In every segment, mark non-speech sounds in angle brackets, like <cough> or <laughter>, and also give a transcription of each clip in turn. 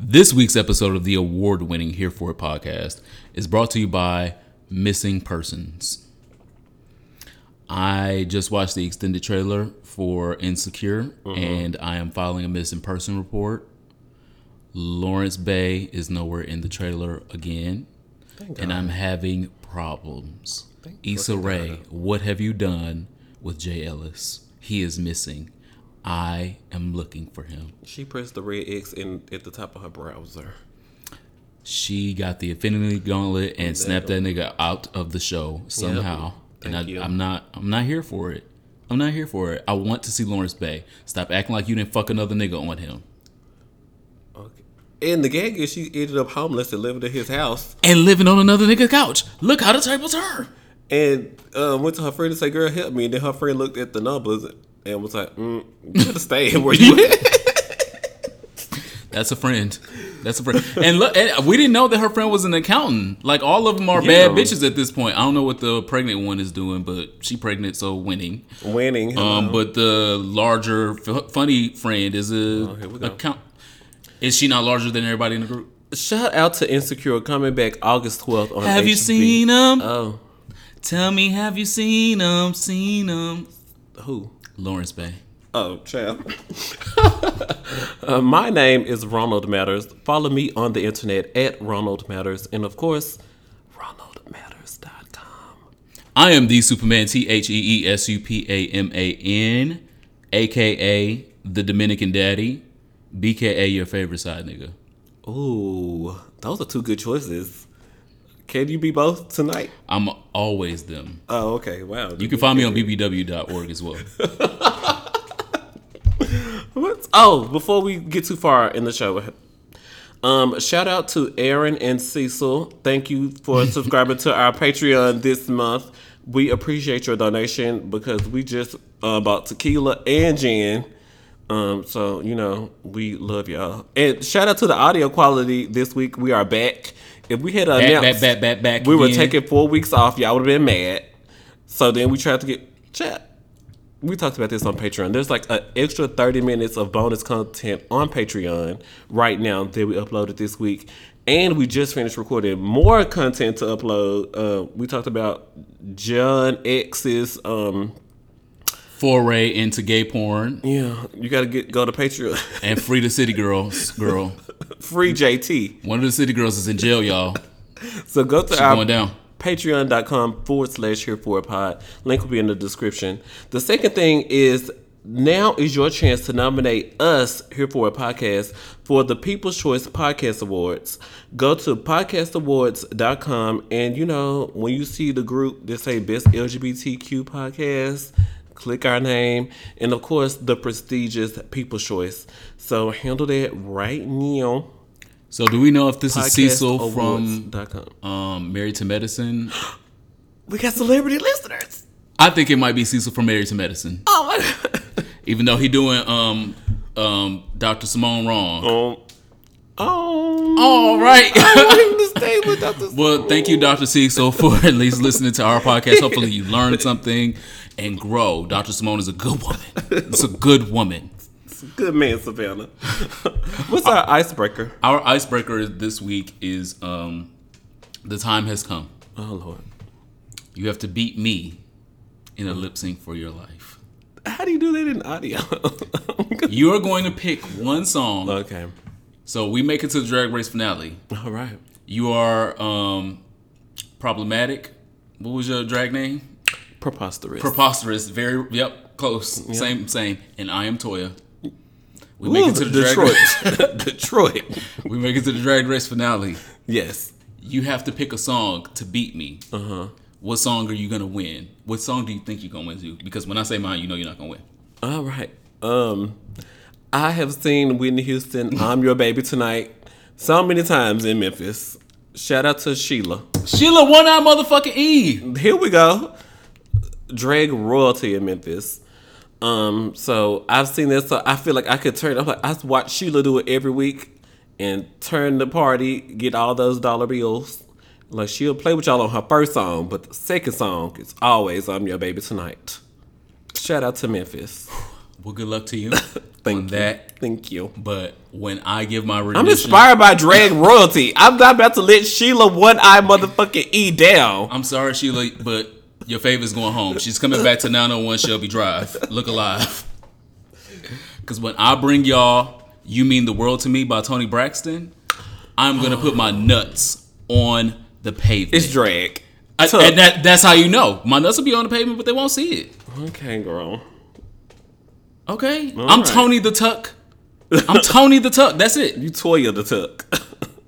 This week's episode of the award winning Here For It podcast is brought to you by Missing Persons. I just watched the extended trailer for Insecure and I am filing a missing person report. Lawrence Bay is nowhere in the trailer again, and I'm having problems. Issa Rae, what have you done with Jay Ellis? He is missing. I am looking for him. She pressed the red X in at the top of her browser. She got the Infinity Gauntlet and snapped that nigga out of the show somehow. and I, you. I'm not. I'm not here for it. I'm not here for it. I want to see Lawrence Bay. Stop acting like you didn't fuck another nigga on him. Okay. And the gag is she ended up homeless and living in his house. And living on another nigga's couch. Look how the tables turn. And um, went to her friend to say, "Girl, help me." And then her friend looked at the numbers and was like, mm, "You should have stayed <laughs> where you at." That's a friend. That's a friend. And look, and we didn't know that her friend was an accountant. Like all of them are Yeah. bad bitches at this point. I don't know what the pregnant one is doing, but she pregnant, so winning. Winning. Um, but the larger f- funny friend is a Oh, here we go. account. Is she not larger than everybody in the group? shout out to Insecure coming back August twelfth on. Have you HB. seen him? Oh, Tell me, have you seen him? Seen him? who? Lawrence Bay. Oh, champ. <laughs> uh, my name is Ronald Matters. Follow me on the internet at Ronald Matters, and of course, RonaldMatters.com. I am the Superman. T H E E S U P A M A N, aka the Dominican Daddy, BKA your favorite side nigga. Ooh, those are two good choices. Can you be both tonight? I'm always them. Oh, okay. Wow. You can find me on bbw.org as well. <laughs> What? Oh, before we get too far in the show, um, shout out to Aaron and Cecil. Thank you for <laughs> subscribing to our Patreon this month. We appreciate your donation because we just uh, bought tequila and gin. Um, so you know we love y'all. And shout out to the audio quality this week. We are back. If we had Back, announced back, back, back, we were taking four weeks off, y'all would have been mad. So then we tried to get chat. We talked about this on Patreon. There's like an extra 30 minutes of bonus content on Patreon right now that we uploaded this week. And we just finished recording more content to upload. Uh, we talked about John X's um foray into gay porn yeah, you gotta get go to Patreon. and free the city <laughs> girls. Girl, Free JT. one of the city girls is in jail, y'all. So go to She our going down. patreon.com forward slash here for a pod. Link will be in the description. The second thing is now is your chance to nominate us here for a podcast for the People's Choice Podcast Awards. Go to podcastawards.com and you know when you see the group that say best LGBTQ podcast, click our name and of course the prestigious People's Choice. So handle that right now. So, do we know if this is Cecil from um, Married to Medicine? <gasps> We got celebrity listeners. I think it might be Cecil from Married to Medicine, Oh my god. <laughs> even though he doing um um Dr. Simone wrong. Um, oh, All right. <laughs> I <laughs> want him to stay with Dr. Well, thank you, Dr. Cecil, for at least listening to our podcast. Hopefully, you learned something and grow. Dr. Simone is a good woman. It's a good woman. Good man, Savannah. <laughs> What's our icebreaker? Our icebreaker this week is um, the time has come. Oh Lord, You have to beat me in a lip sync for your life. how do you do that in audio? <laughs> You are going to pick one song. okay, So we make it to the drag race finale. all right. You are um, problematic. What was your drag name? Preposterous. Preposterous. Very yep, close. Same same. And I am Toya. We Ooh, make it to the drag race. Detroit. <laughs> Detroit. We make it to the drag race finale. Yes. You have to pick a song to beat me. Uh huh. What song are you gonna win? What song do you think you're gonna win to? Because when I say mine, you know you're not gonna win. All right. Um, I have seen Whitney Houston. I'm your baby tonight. So many times in Memphis. Shout out to Sheila. Sheila won our motherfucking E. here we go. Drag royalty in Memphis. Um, so I've seen this. So I feel like I could turn. I'm like I watch Sheila do it every week and turn the party, get all those dollar bills. Like she'll play with y'all on her first song, but the second song is always "I'm Your Baby Tonight." Shout out to Memphis. Well, good luck to you <laughs> Thank on you. that. Thank you. But when I give my I'm inspired by drag royalty. I'm not about to let Sheila one eye motherfucking E down. I'm sorry, Sheila, but your favorite's going home. She's coming back to 901 Shelby Drive. Look alive. Because when I bring y'all You Mean the World to Me by Toni Braxton, I'm going to put my nuts on the pavement. It's drag. I- and that, that's how you know. My nuts will be on the pavement, but they won't see it. Okay, girl. Okay? I'm right. Tony the Tuck. I'm Tony the Tuck. That's it. You Toya the Tuck.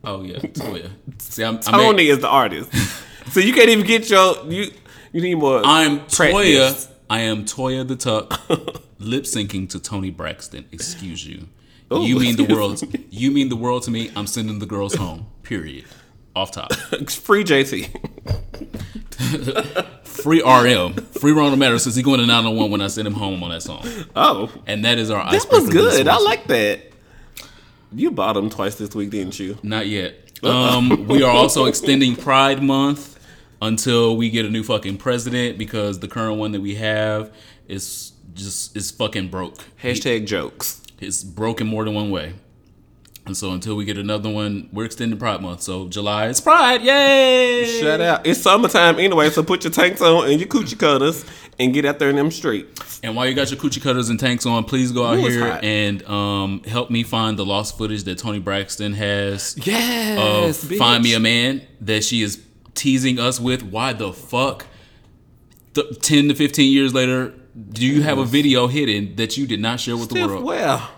Oh, yeah. Toya. See, I'm, I Tony made, is the artist. <laughs> so you can't even get your you. You need more. I'm practice. Toya. I am Toya the Tuck, <laughs> lip syncing to Toni Braxton. Excuse you. Ooh, you mean the <laughs> world? me. You mean the world to me? I'm sending the girls home. Period. Off top. <laughs> Free JT. Free RM. Free Ronald Matters since he going to 901 when I send him home on that song. Oh, And that is our that icebreaker was good. I like that. You bought him twice this week, didn't you? Not yet. Um, we are also extending Pride Month until we get a new fucking president because the current one that we have is just is fucking broke. Hashtag jokes. It's broken more than one way. And so until we get another one, we're extending Pride Month. So July is Pride. Yay! Shut out. It's summertime anyway, so put your tanks on and your coochie cutters and get out there in them streets. And while you got your coochie cutters and tanks on, please go out Ooh, here and um, help me find the lost footage that Toni Braxton has Yes. of Find Me a Man that she is teasing us with. Why the fuck? Th- 10 to 15 years later, do you have a video hidden that you did not share with the world? well.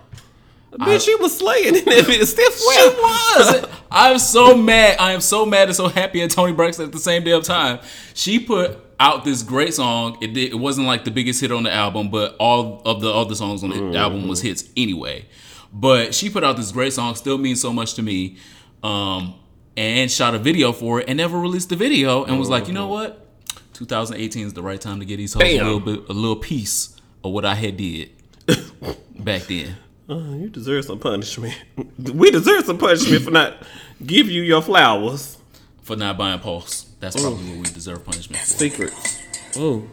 Bitch, she was slaying in that video. Stiff well. She was. I'm so mad. I am so mad and so happy at Toni Braxton at the same damn time. She put out this great song. It did, it wasn't like the biggest hit on the album, but all of the other songs on the album was hits anyway. But she put out this great song, still means so much to me. Um, and shot a video for it and never released the video and was like, you know what? 2018 is the right time to get these hoes a little bit, a little piece of what I had did <laughs> back then. Uh, you deserve some punishment. We deserve some punishment for not give you your flowers. for not buying Pulse. That's probably what we deserve punishment for. Secrets. Oh.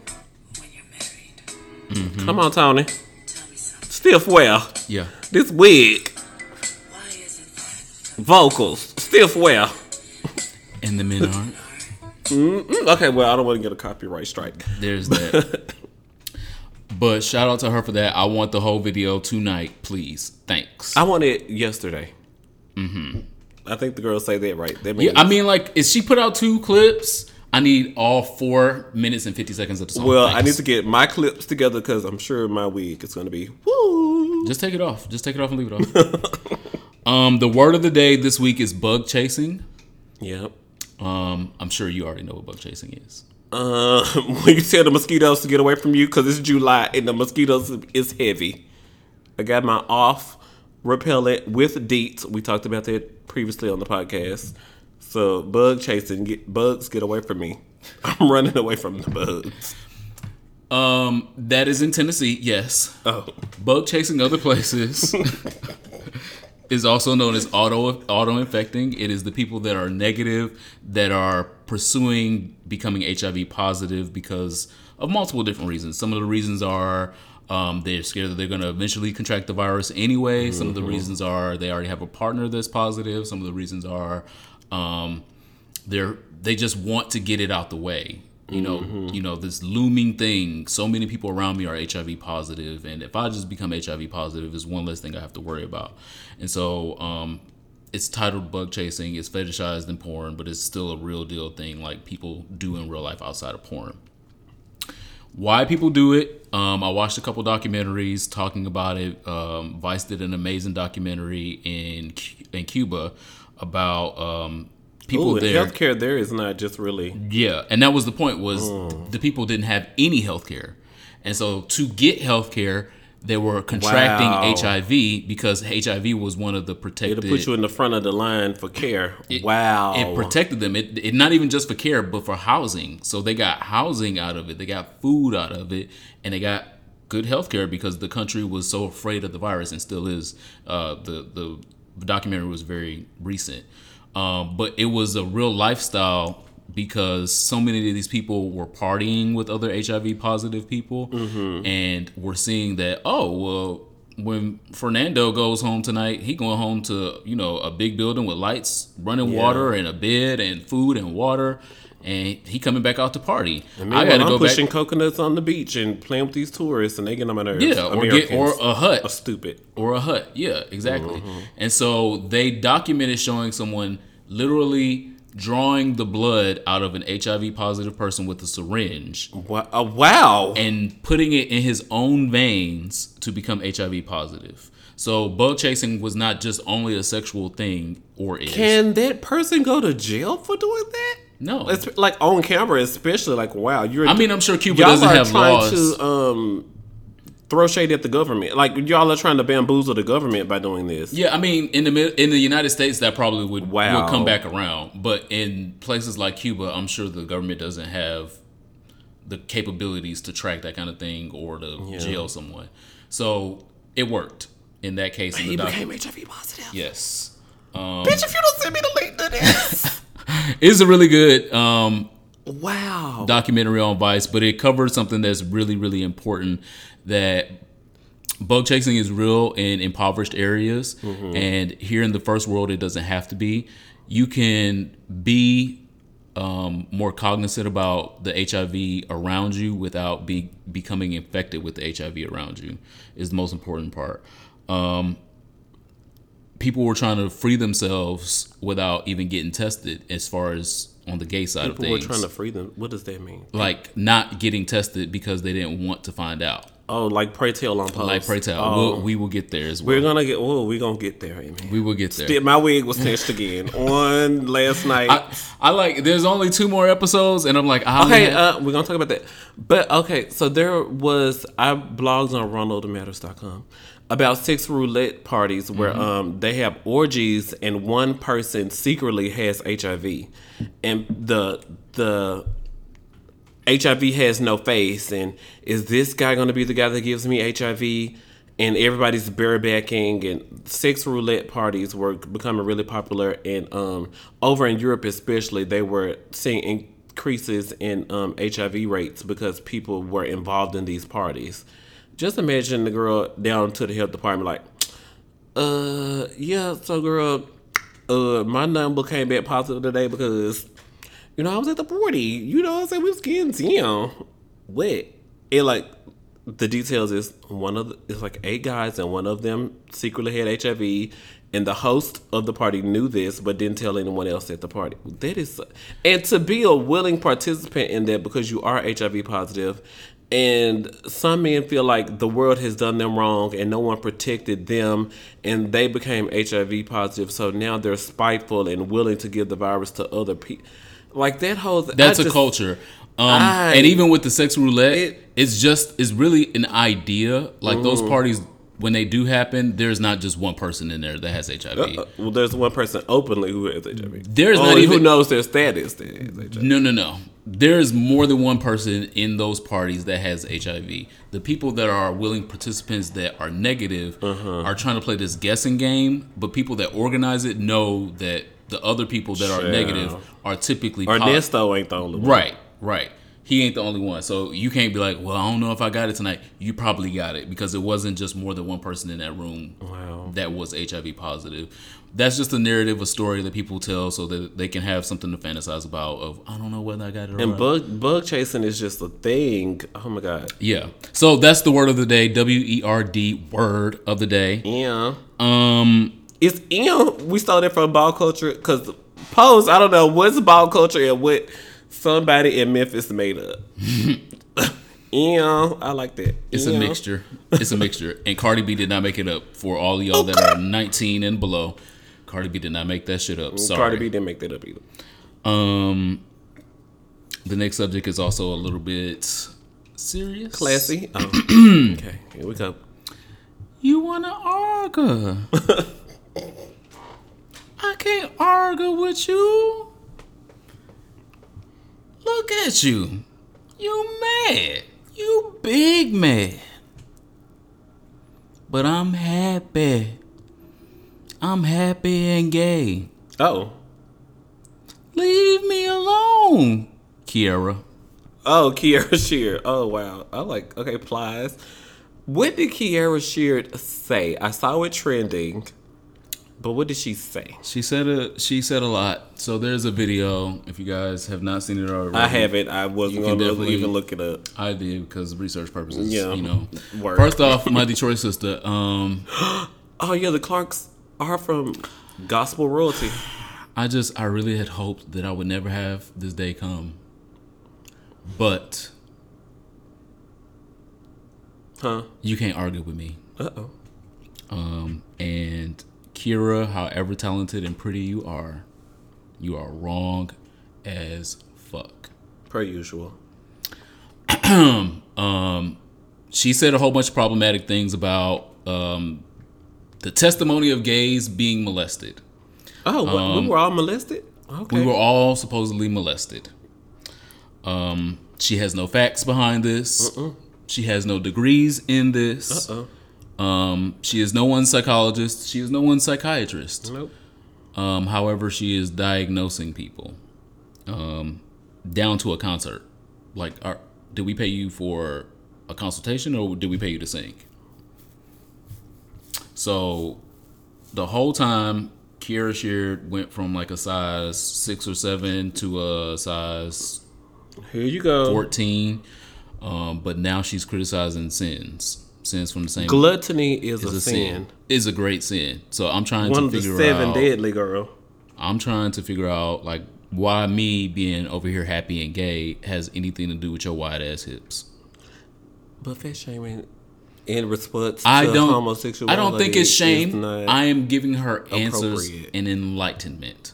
Come on, Tony. Stiff well. Yeah. This wig. Vocals. Stiff well. And the men aren't. Mm, Okay, well, I don't want to get a copyright strike. There's that. <laughs> but shout out to her for that. I want the whole video tonight, please. Thanks. I want it yesterday. Mm-hmm. I think the girls say that right. That yeah, I mean, like, if she put out two clips, I need all four minutes and 50 seconds of the song. well, I need to get my clips together because I'm sure my wig is going to be woo. Just take it off. Just take it off and leave it off. <laughs> um, the word of the day this week is bug chasing. Yep. Um, I'm sure you already know what bug chasing is. Uh, <laughs> when you tell the mosquitoes to get away from you because it's July and the mosquitoes is heavy. I got my off repellent with DEET. We talked about that previously on the podcast. So bug chasing, get bugs get away from me. <laughs> I'm running away from the bugs. Um, that is in Tennessee, yes. Oh, Bug chasing other places <laughs> is also known as auto auto infecting. It is the people that are negative that are pursuing becoming HIV positive because of multiple different reasons. Some of the reasons are um, they're scared that they're going to eventually contract the virus anyway. Some of the reasons are they already have a partner that's positive. Some of the reasons are um, they're they just want to get it out the way. You know, you know this looming thing. So many people around me are HIV positive, and if I just become HIV positive, is one less thing I have to worry about. And so, um, it's titled bug chasing. It's fetishized in porn, but it's still a real deal thing, like people do in real life outside of porn. Why people do it? Um, I watched a couple documentaries talking about it. Um, Vice did an amazing documentary in in Cuba about um, people Ooh, there. healthcare there is not just really. Yeah, and that was the point was the people didn't have any health care. And so to get health care, they were contracting Wow. HIV because HIV was one of the protected It'll put you in the front of the line for care. wow. it protected them. It, it not even just for care, but for housing. So they got housing out of it. They got food out of it, and they got good health care because the country was so afraid of the virus and still is. Uh, the the documentary was very recent, um, but it was a real lifestyle because so many of these people were partying with other HIV positive people, and we're seeing that. Oh well, when Fernando goes home tonight, he going home to you know a big building with lights, running water, and a bed, and food and water, and he coming back out to party. I gotta I'm go back. pushing coconuts on the beach and playing with these tourists, and they get on my nerves. Yeah, or get or a hut are stupid. or a hut. Yeah, exactly. Mm-hmm. And so they documented showing someone literally drawing the blood out of an HIV positive person with a syringe Wow! Uh, wow. and putting it in his own veins to become HIV positive. So bug chasing was not just only a sexual thing or is. Can that person go to jail for doing that? No. It's like on camera, especially. Like, wow, you're. I mean, I'm sure Cuba y'all doesn't are have trying laws. to um, throw shade at the government. Like, y'all are trying to bamboozle the government by doing this. Yeah, I mean, in the in the United States, that probably would Wow. would come back around. But in places like Cuba, I'm sure the government doesn't have the capabilities to track that kind of thing or to jail someone. So it worked in that case. He the doc- became HIV positive. yes, um, Bitch, if you don't send me the link to this. <laughs> <laughs> it's a really good um, wow. documentary on Vice, but it covered something that's really, really important that bug chasing is real in impoverished areas. And here in the first world, it doesn't have to be. You can be um, more cognizant about the HIV around you without be becoming infected with the HIV around you is the most important part. Um, people were trying to free themselves without even getting tested as far as on the gay side People of things. People were trying to free them. What does that mean? like not getting tested because they didn't want to find out. Oh, like pray tell on post. Like pray tell, Oh, we'll, we will get there as well. we're gonna get. Oh, we're gonna get there. Amen. We will get there. My wig was snatched again <laughs> on last night. I, I like. There's only two more episodes, and I'm like, I Okay, have- uh, we're gonna talk about that. But okay, so there was I blogs on RonaldMatters.com about sex roulette parties where Mm-hmm. um they have orgies and one person secretly has HIV, and the the HIV has no face, and is this guy gonna be the guy that gives me HIV? And everybody's barebacking, and sex roulette parties were becoming really popular. And um, over in Europe, especially, they were seeing increases in um, HIV rates because people were involved in these parties. Just imagine the girl down to the health department, like, uh, yeah, so girl, uh, my number came back positive today because, you know, I was at the party. You know I'm saying? We was getting down. What? It like the details is one of the, it's like eight guys and one of them secretly had HIV and the host of the party knew this but didn't tell anyone else at the party. That is and to be a willing participant in that because you are HIV positive and some men feel like the world has done them wrong and no one protected them and they became HIV positive so now they're spiteful and willing to give the virus to other people. Like that whole that's I a just- culture. Um, I- and even with the sex roulette, It- it's just it's really an idea. Like those Mm. parties, when they do happen, there's not just one person in there that has HIV. Uh, well, there's one person openly who has HIV. There's not Only who knows their status. That has HIV. No, no, no. There's more than one person in those parties that has HIV. The people that are willing participants that are negative Uh-huh. are trying to play this guessing game, but people that organize it know that the other people that are negative are typically Or po- Nesto ain't the only one. Right, right. He ain't the only one. So you can't be like, well, I don't know if I got it tonight. You probably got it because it wasn't just more than one person in that room Wow. that was HIV positive. That's just a narrative, a story that people tell so that they can have something to fantasize about of, I don't know whether I got it or And not. bug bug chasing is just a thing. Oh my god. yeah. So that's the word of the day. W E R D word of the day. Yeah. Um It's yeah. We stole that from ball culture because pose. I don't know what's ball culture and what somebody in Memphis made up. <laughs> yeah, I like that. it's a mixture. It's a mixture. And Cardi B did not make it up for all y'all that are 19 and below. Cardi B did not make that shit up. Sorry. Cardi B didn't make that up either. Um, the next subject is also a little bit serious. Classy. <clears throat> Oh. okay, here we go. You wanna argue? <laughs> I can't argue with you. Look at you. You mad. You big mad. But I'm happy. I'm happy and gay. Oh, Leave me alone, Kierra. Oh, <laughs> Kierra Sheard. Oh wow. I like okay, Plies. What did Kierra Sheard say? I saw it trending. But what did she say? She said a she said a lot. So there's a video. If you guys have not seen it already, I haven't. I wasn't going to even look it up. I did because of research purposes. Yeah. you know. Word. First off, my Detroit sister. Um, <gasps> Oh yeah, the Clarks are from gospel royalty. I just I really had hoped that I would never have this day come, but Huh? you can't argue with me. Uh oh. Um, and Kierra, however talented and pretty you are, you are wrong as fuck. Per usual. <clears throat> Um, she said a whole bunch of problematic things about um, the testimony of gays being molested. Oh, what, we were all molested? Okay. Um, We were all supposedly molested. Um, she has no facts behind this. She has no degrees in this. Uh-oh. Um, she is no one psychologist. She is no one psychiatrist. Nope. Um, however, she is diagnosing people um, down to a concert. Like, are, did we pay you for a consultation or did we pay you to sing? So, the whole time, Kierra Sheard went from like a size six or seven to a size Here you go. 14. Um, but now she's criticizing sins. Sins from the same Gluttony is, is a, a sin. sin. Is a great sin. So I'm trying One to of the seven out. deadly, girl. I'm trying to figure out like why me being over here happy and gay has anything to do with your wide ass hips. But fat shaming in response I to don't. homosexuality I don't think it's shame. I am giving her answers and enlightenment.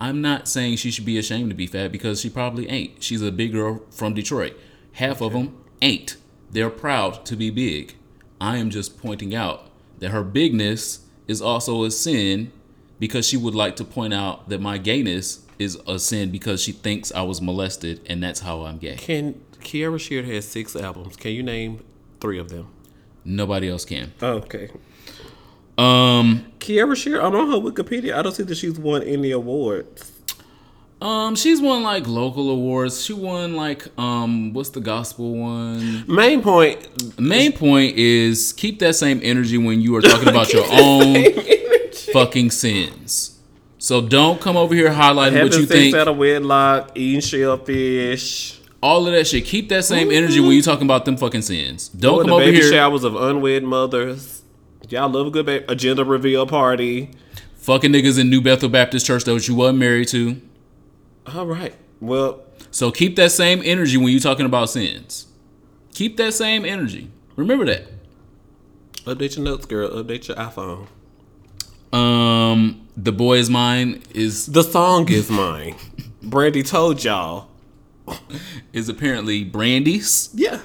I'm not saying she should be ashamed to be fat because she probably ain't. She's a big girl from Detroit. Half of them ain't. They're proud to be big. I am just pointing out that her bigness is also a sin because she would like to point out that my gayness is a sin because she thinks I was molested and that's how I'm gay. Can Kierra Sheard has six albums? Can you name three of them? Nobody else can. Okay. Um, Kierra Sheard, I'm on her Wikipedia. I don't see that she's won any awards. Um, she's won like local awards. She won like um, what's the gospel one? Main point. Main point is keep that same energy when you are talking about <laughs> your own fucking sins. So don't come over here highlighting Having what you think. out of wedlock, eating shellfish, All of that shit. Keep that same energy when you talking about them fucking sins. Don't going come over baby here showers of unwed mothers. Y'all love a good ba- a gender reveal party. fucking niggas in New Bethel Baptist Church that you wasn't married to. All right. Well, So keep that same energy when you talking about sins. Keep that same energy. Remember that. update your notes, girl. Update your iPhone. Um, the boy is mine is The song is mine. Brandy told y'all. <laughs> is apparently Brandy's. Yeah.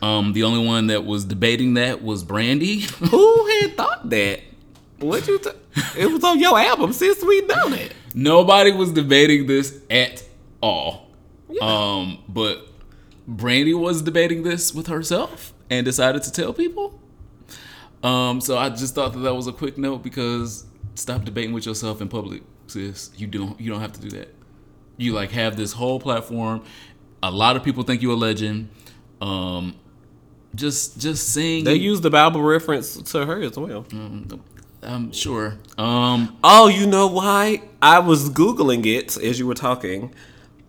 Um, the only one that was debating that was Brandy. <laughs> Who had thought that? What you? It was on your album since we know that. Nobody was debating this at all. Um, but Brandy was debating this with herself and decided to tell people. Um, so I just thought that that was a quick note because stop debating with yourself in public, sis. You don't you don't have to do that. You like have this whole platform. A lot of people think you're a legend. Um, just just sing. They use the Bible reference to her as well. I'm sure. Um, Oh, you know why? I was googling it as you were talking.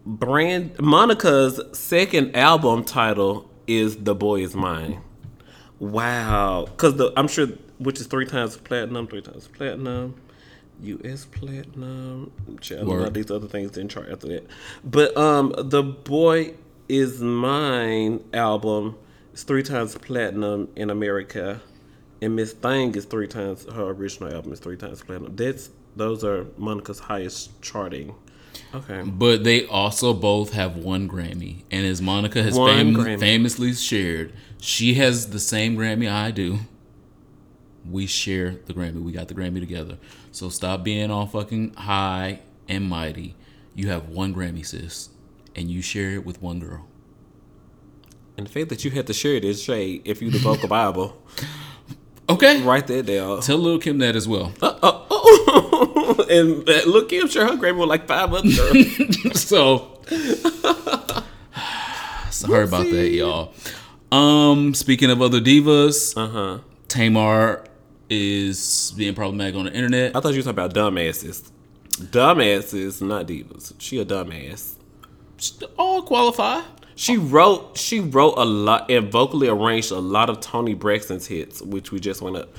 Brand Monica's second album title is "The Boy Is Mine." Wow, because the I'm sure which is three times platinum, three times platinum, U.S. platinum. Child, a lot Word. of these other things didn't chart after that. But um, the "Boy Is Mine" album is three times platinum in America, and Miss Thing is three times her original album is three times platinum. That's those are Monica's highest charting. Okay. But they also both have one Grammy, and as Monica has fam- famously shared, she has the same Grammy I do. We share the Grammy. We got the Grammy together. So stop being all fucking high and mighty. You have one Grammy, sis, and you share it with one girl. And the fact that you had to share this shade if you the vocal Bible, <laughs> Okay. write that down. Tell Lil Kim that as well. Uh, oh, <laughs> and uh, look, I'm sure her grandma with like five other girls. <laughs> so <sighs> sorry about that, y'all. Um, speaking of other divas, uh huh. Tamar is being problematic on the internet. I thought you were talking about dumbasses. Dumbasses, not divas. She a dumbass. All qualify. She wrote she wrote a lot and vocally arranged a lot of Toni Braxton's hits, which we just went up.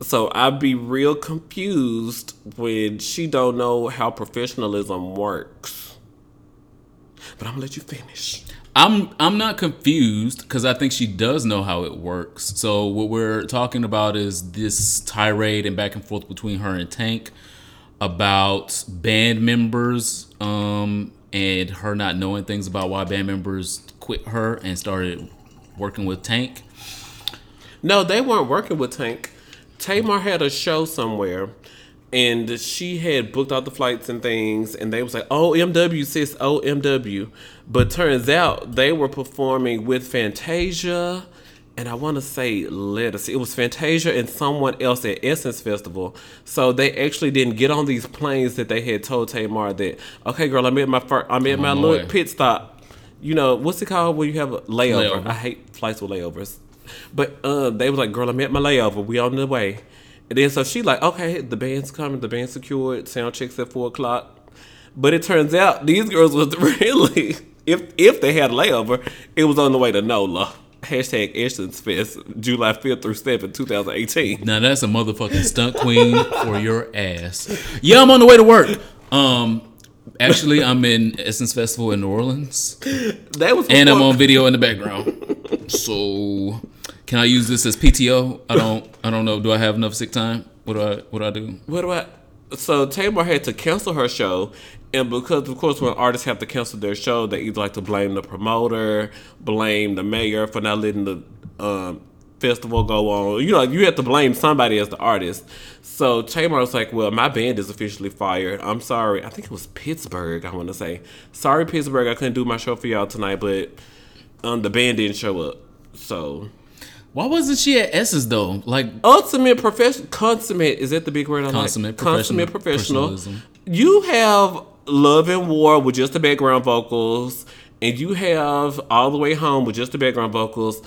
So I'd be real confused when she don't know how professionalism works. But I'm gonna let you finish. I'm I'm not confused because I think she does know how it works. So what we're talking about is this tirade and back and forth between her and Tank about band members um, and her not knowing things about why band members quit her and started working with Tank. No, they weren't working with Tank. Tamar had a show somewhere, and she had booked all the flights and things, and they was like, "Oh, MW sis, oh MW," but turns out they were performing with Fantasia, and I want to say Lettuce. It was Fantasia and someone else at Essence Festival. So they actually didn't get on these planes that they had told Tamar that, "Okay, girl, I'm at my first, I'm at my my little pit stop." You know what's it called when you have a layover? Layover. I hate flights with layovers. But uh, they was like, girl, I'm at my layover. We on the way. And then so she like, okay, the band's coming. The band's secured. Sound checks at four o'clock. But it turns out these girls was <laughs> really, if if they had a layover, it was on the way to NOLA. Hashtag Essence Fest, July 5th through 7th, 2018. Now that's a motherfucking stunt queen for your ass. Yeah, I'm on the way to work. Um, actually, I'm in Essence Festival in New Orleans, That was and I'm on video in the background. So, can I use this as PTO? I don't. I don't know. Do I have enough sick time? What do I? What do I do? What do I? So Tamar had to cancel her show, and because of course when artists have to cancel their show, they either like to blame the promoter, blame the mayor for not letting the um, festival go on. You know, you have to blame somebody as the artist. So Tamar was like, "Well, my band is officially fired. I'm sorry. I think it was Pittsburgh. I want to say, sorry Pittsburgh. I couldn't do my show for y'all tonight, but um, the band didn't show up. So." Why wasn't she at Essence though? Like, ultimate professional consummate is that the big word I Consummate like? consummate professional- professional professionalism. you have love and war with just the background vocals and you have all the way home with just the background vocals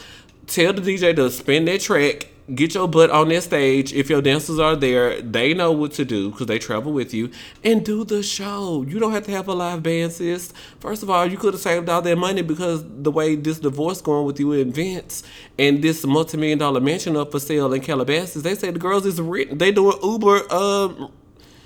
tell the dj to spin that track get your butt on that stage. If your dancers are there they know what to do because they travel with you. And do the show. You don't have to have a live band sis. First of all you could have saved all that money because the way this divorce going with you and vince and this multi-million dollar mansion up for sale in calabasas they say the girls is written they doing uber um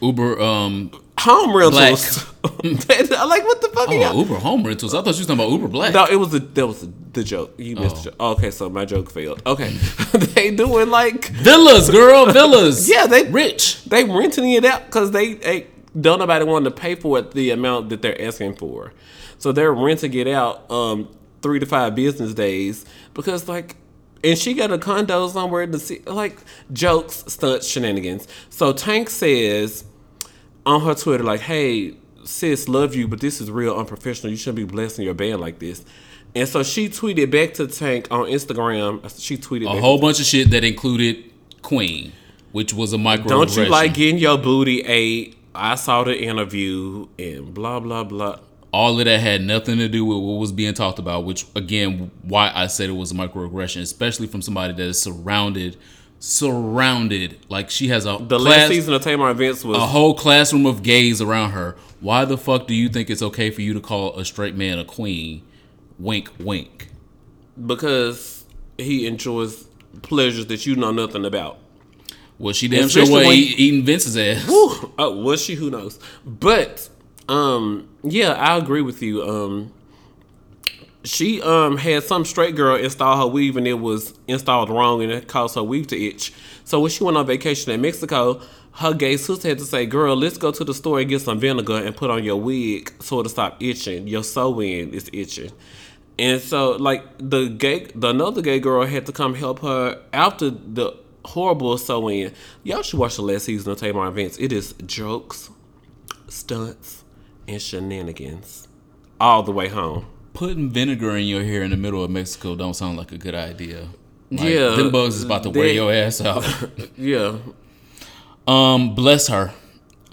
Uber, um, home rentals <laughs> i like what the fuck oh, Uber home rentals. I thought you was talking about Uber Black. no, it was a that was the joke. You missed the joke. Okay, so my joke failed. Okay, <laughs> they doing like Villas, girl, villas. <laughs> yeah, they rich. They renting it out because they, they don't nobody want to pay for it the amount that they're asking for, so they're renting it out um three to five business days because like. And she got a condo somewhere to see, like jokes, stunts, shenanigans. So Tank says on her Twitter, like, "Hey, sis, love you, but this is real unprofessional. You shouldn't be blessing your band like this." And so she tweeted back to Tank on Instagram. She tweeted A whole bunch of shit that included Queen, which was a micro. Don't you like getting your booty ate? I saw the interview and blah blah blah. all of that had nothing to do with what was being talked about, which again, why I said it was a microaggression, especially from somebody that is surrounded, surrounded, like she has a The class, last season of Tamar & Vince was a whole classroom of gays around her. Why the fuck do you think it's okay for you to call a straight man a queen? Wink, wink. because he enjoys pleasures that you know nothing about. Well, she damn sure was when- eat, eating Vince's ass. Oh, was she? Who knows? But um, yeah, I agree with you. Um, she um had some straight girl install her weave and it was installed wrong and it caused her weave to itch. So when she went on vacation in Mexico, her gay sister had to say, "Girl, let's go to the store and get some vinegar and put on your wig so it'll stop itching. Your sew-in is itching." And so, like the gay, the another gay girl had to come help her after the horrible sew-in. Y'all should watch the last season of Tamar & Vince. It is jokes, stunts, and shenanigans all the way home. Putting vinegar in your hair in the middle of Mexico don't sound like a good idea. Like, Yeah, them bugs is about to wear your ass out. <laughs> Yeah, Um, bless her.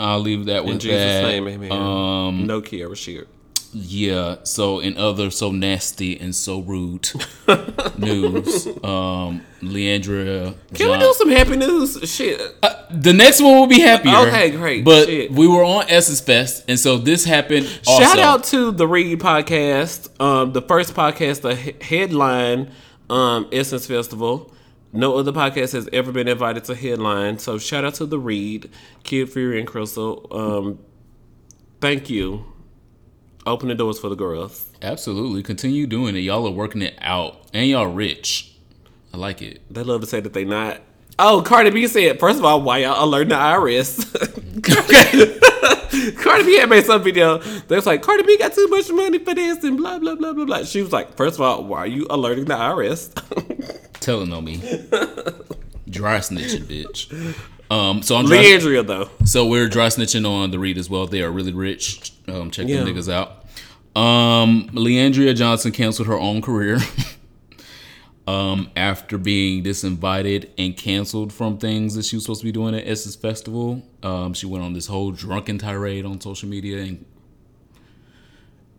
I'll leave that with In Jesus' that. name, amen. Um, no Kierra Sheard. Yeah. So in other so nasty and so rude <laughs> news, um, Le'Andria. Can we do some happy news? Shit. The next one will be happier. Okay, great. But Shit. we were on Essence Fest, and so this happened. Also. Shout out to the Read podcast, um, the first podcast to he- headline um, Essence Festival. No other podcast has ever been invited to headline. So shout out to the Read, Kid Fury and Crissle. Um, thank you. Open the doors for the girls. Absolutely, continue doing it. Y'all are working it out, and y'all rich. I like it. They love to say that they not. Oh, Cardi B said, first of all, why y'all alerting the IRS? <laughs> Cardi B had made some video They was like, Cardi B got too much money for this and blah, blah, blah, blah, blah. She was like, first of all, why are you alerting the IRS? <laughs> Telling on me, dry snitching, bitch. Um, so I'm dry, Le'Andria, though. so we're dry snitching on the read as well. They are really rich. Um, check Yeah. them niggas out. Um, Le'Andria Johnson canceled her own career. <laughs> Um, after being disinvited and canceled from things that she was supposed to be doing at Essence Festival, um, she went on this whole drunken tirade on social media and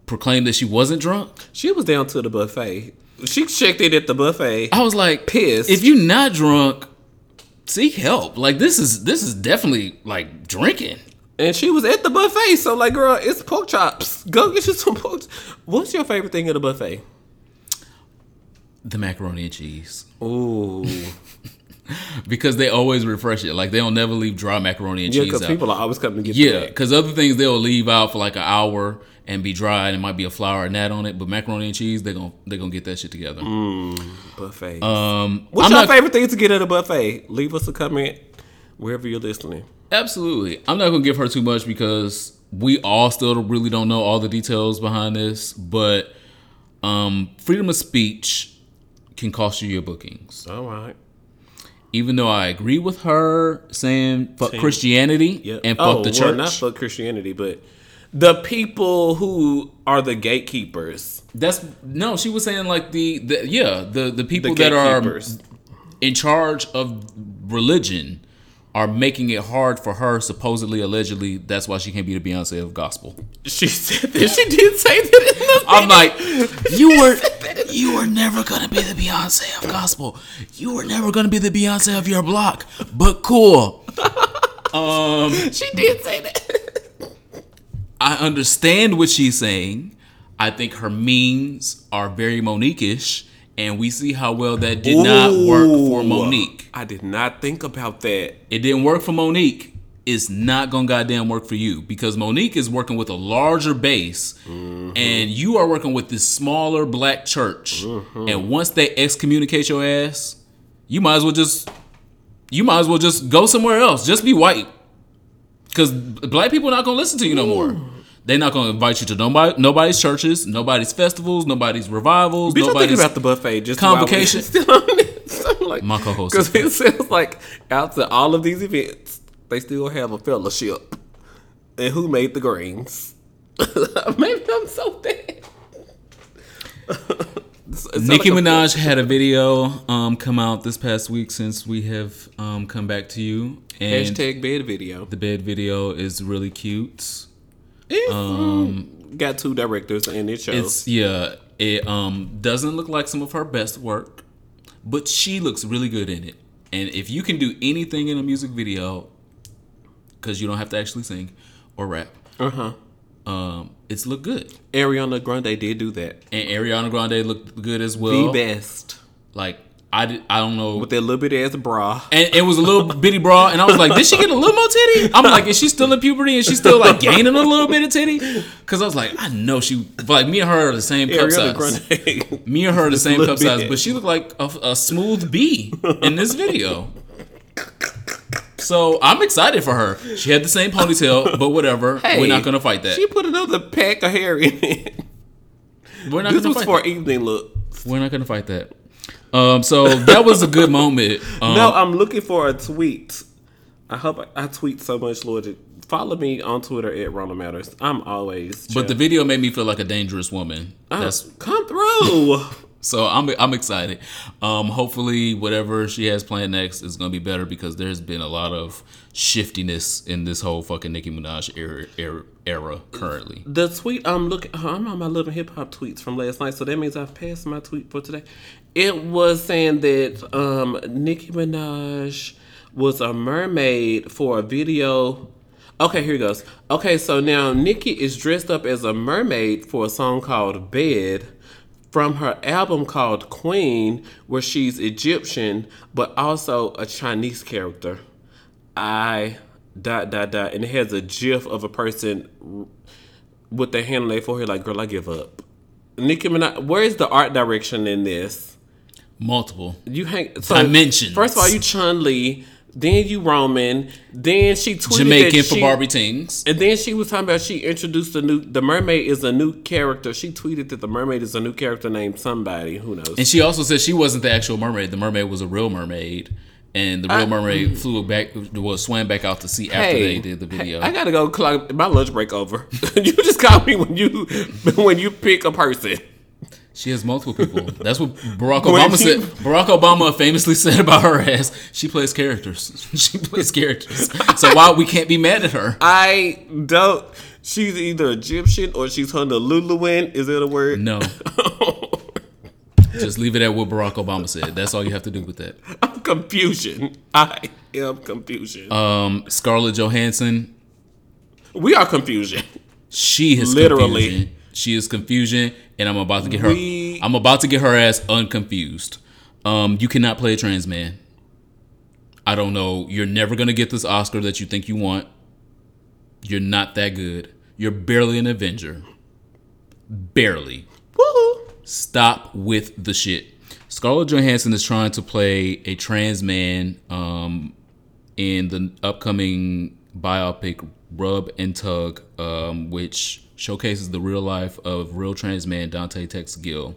proclaimed that she wasn't drunk. She was down to the buffet. She checked in at the buffet. I was like, Pissed. If you're not drunk, seek help. Like this is this is definitely like drinking. And she was at the buffet. So, like, girl, it's pork chops. Go get you some pork. What's your favorite thing at the buffet? The macaroni and cheese. Ooh. <laughs> Because they always refresh it. Like they don't never leave dry macaroni and Yeah, cheese because people are always coming to get yeah, because other things they'll leave out for like an hour and be dry and it might be a flour and that on it. But macaroni and cheese, they're gonna they're gonna get that shit together. Buffet. Um What's I'm your not- favorite thing to get at a buffet? Leave us a comment wherever you're listening. Absolutely. I'm not gonna give her too much because we all still really don't know all the details behind this, but um, freedom of speech can cost you your bookings. All right. Even though I agree with her saying fuck Christianity Yep. and fuck oh, the well, church. not fuck Christianity, but the people who are the gatekeepers. That's no, she was saying like the, the yeah, the the people The that are gatekeepers. in charge of religion are making it hard for her supposedly allegedly that's why she can't be the Beyonce of gospel. She said that. She did say that in the I'm like, you were you were never gonna be the Beyonce of gospel. You were never gonna be the Beyonce of your block. But cool. <laughs> Um, she did say that. I understand what she's saying. I think her memes are very Mo'Nique-ish, and we see how well that did not work for Mo'Nique. I did not think about that. It didn't work for Mo'Nique. It's not gonna goddamn work for you because Mo'Nique is working with a larger base, mm-hmm. and you are working with this smaller black church. Mm-hmm. And once they excommunicate your ass, you might as well just you might as well just go somewhere else. Just be white, because black people not gonna listen to you no more. They're not gonna invite you to nobody, nobody's churches, nobody's festivals, nobody's revivals, Bitch, I'm thinking about the buffet. Just convocation. While we <laughs> still on this. <laughs> I'm like, My co-host Because it sounds like out to all of these events, they still have a fellowship. And who made the greens? <laughs> Maybe I'm so bad. Nicki Minaj had a video um, come out this past week since we have um, come back to you, and Hashtag bed video. the bed video is really cute. It's, um, got two directors and it shows. It's yeah, it um, doesn't look like some of her best work, but she looks really good in it. And if you can do anything in a music video, because you don't have to actually sing or rap, Uh huh. um, it's look good. Ariana Grande did do that. And Ariana Grande looked good as well. the best. Like I, did, I don't know With that little bit ass bra. and it was a little bitty bra, and I was like, did she get a little more titty? I'm like, is she still in puberty and she's still like gaining a little bit of titty? Because I was like, I know she, like me and her are the same cup Ariana size. Grande. <laughs> Me and her are the same cup size, but she looked like a, a smooth B in this video. So I'm excited for her. She had the same ponytail, but whatever. Hey, We're not gonna fight that. She put another pack of hair in it. We're not This gonna was fight for that. evening look. We're not gonna fight that. Um, so that was a good moment. <laughs> Um, No, I'm looking for a tweet. I hope I, I tweet so much, Lord. Follow me on Twitter at Ronald Matters. I'm always. but the video made me feel like a dangerous woman. Oh, That's come through. <laughs> so I'm I'm excited. Um, hopefully, whatever she has planned next is gonna be better because there's been a lot of shiftiness in this whole fucking Nicki Minaj era, era, era currently. The tweet I'm looking, I'm on my little hip hop tweets from last night, so that means I've passed my tweet for today. It was saying that um, Nicki Minaj was a mermaid for a video. Okay, here goes. Okay, so now Nicki is dressed up as a mermaid for a song called Bed from her album called Queen, where she's Egyptian but also a Chinese character. I dot dot dot, and it has a GIF of a person with their hand on their forehead, like, "Girl, I give up." Nicki Minaj, where is the art direction in this? Multiple. You hang so, Dimensions. First of all, you Chun Li, then you Roman, then she tweeted Jamaican for she- Barbie Tings. and then she was talking about she introduced the new. The mermaid is a new character. She tweeted that the mermaid is a new character named somebody. Who knows? And she also said she wasn't the actual mermaid. The mermaid was a real mermaid. And the real I- mermaid flew back, was swam back out to sea after they did the video. hey, I gotta go clock my lunch break over. <laughs> you just call me when you <laughs> when you pick a person. She has multiple people. <laughs> That's what Barack Obama said. Barack Obama famously <laughs> said about her ass. She plays characters. <laughs> she plays characters. So why we can't be mad at her? I don't. She's either Egyptian or she's Honoluluan. Is that a word? No. Just leave it at what Barack Obama said. That's all you have to do with that. I'm confusion. I am confusion. Um, Scarlett Johansson. we are confusion. She is Literally. confusion. She is confusion, and I'm about to get her. We- I'm about to get her ass unconfused. Um, you cannot play a trans man. I don't know. You're never gonna get this Oscar that you think you want. You're not that good. You're barely an Avenger. Barely. Woohoo! Stop with the shit. Scarlett Johansson is trying to play a trans man um, in the upcoming biopic Rub and Tug, um, which showcases the real life of real trans man Dante Tex Gill.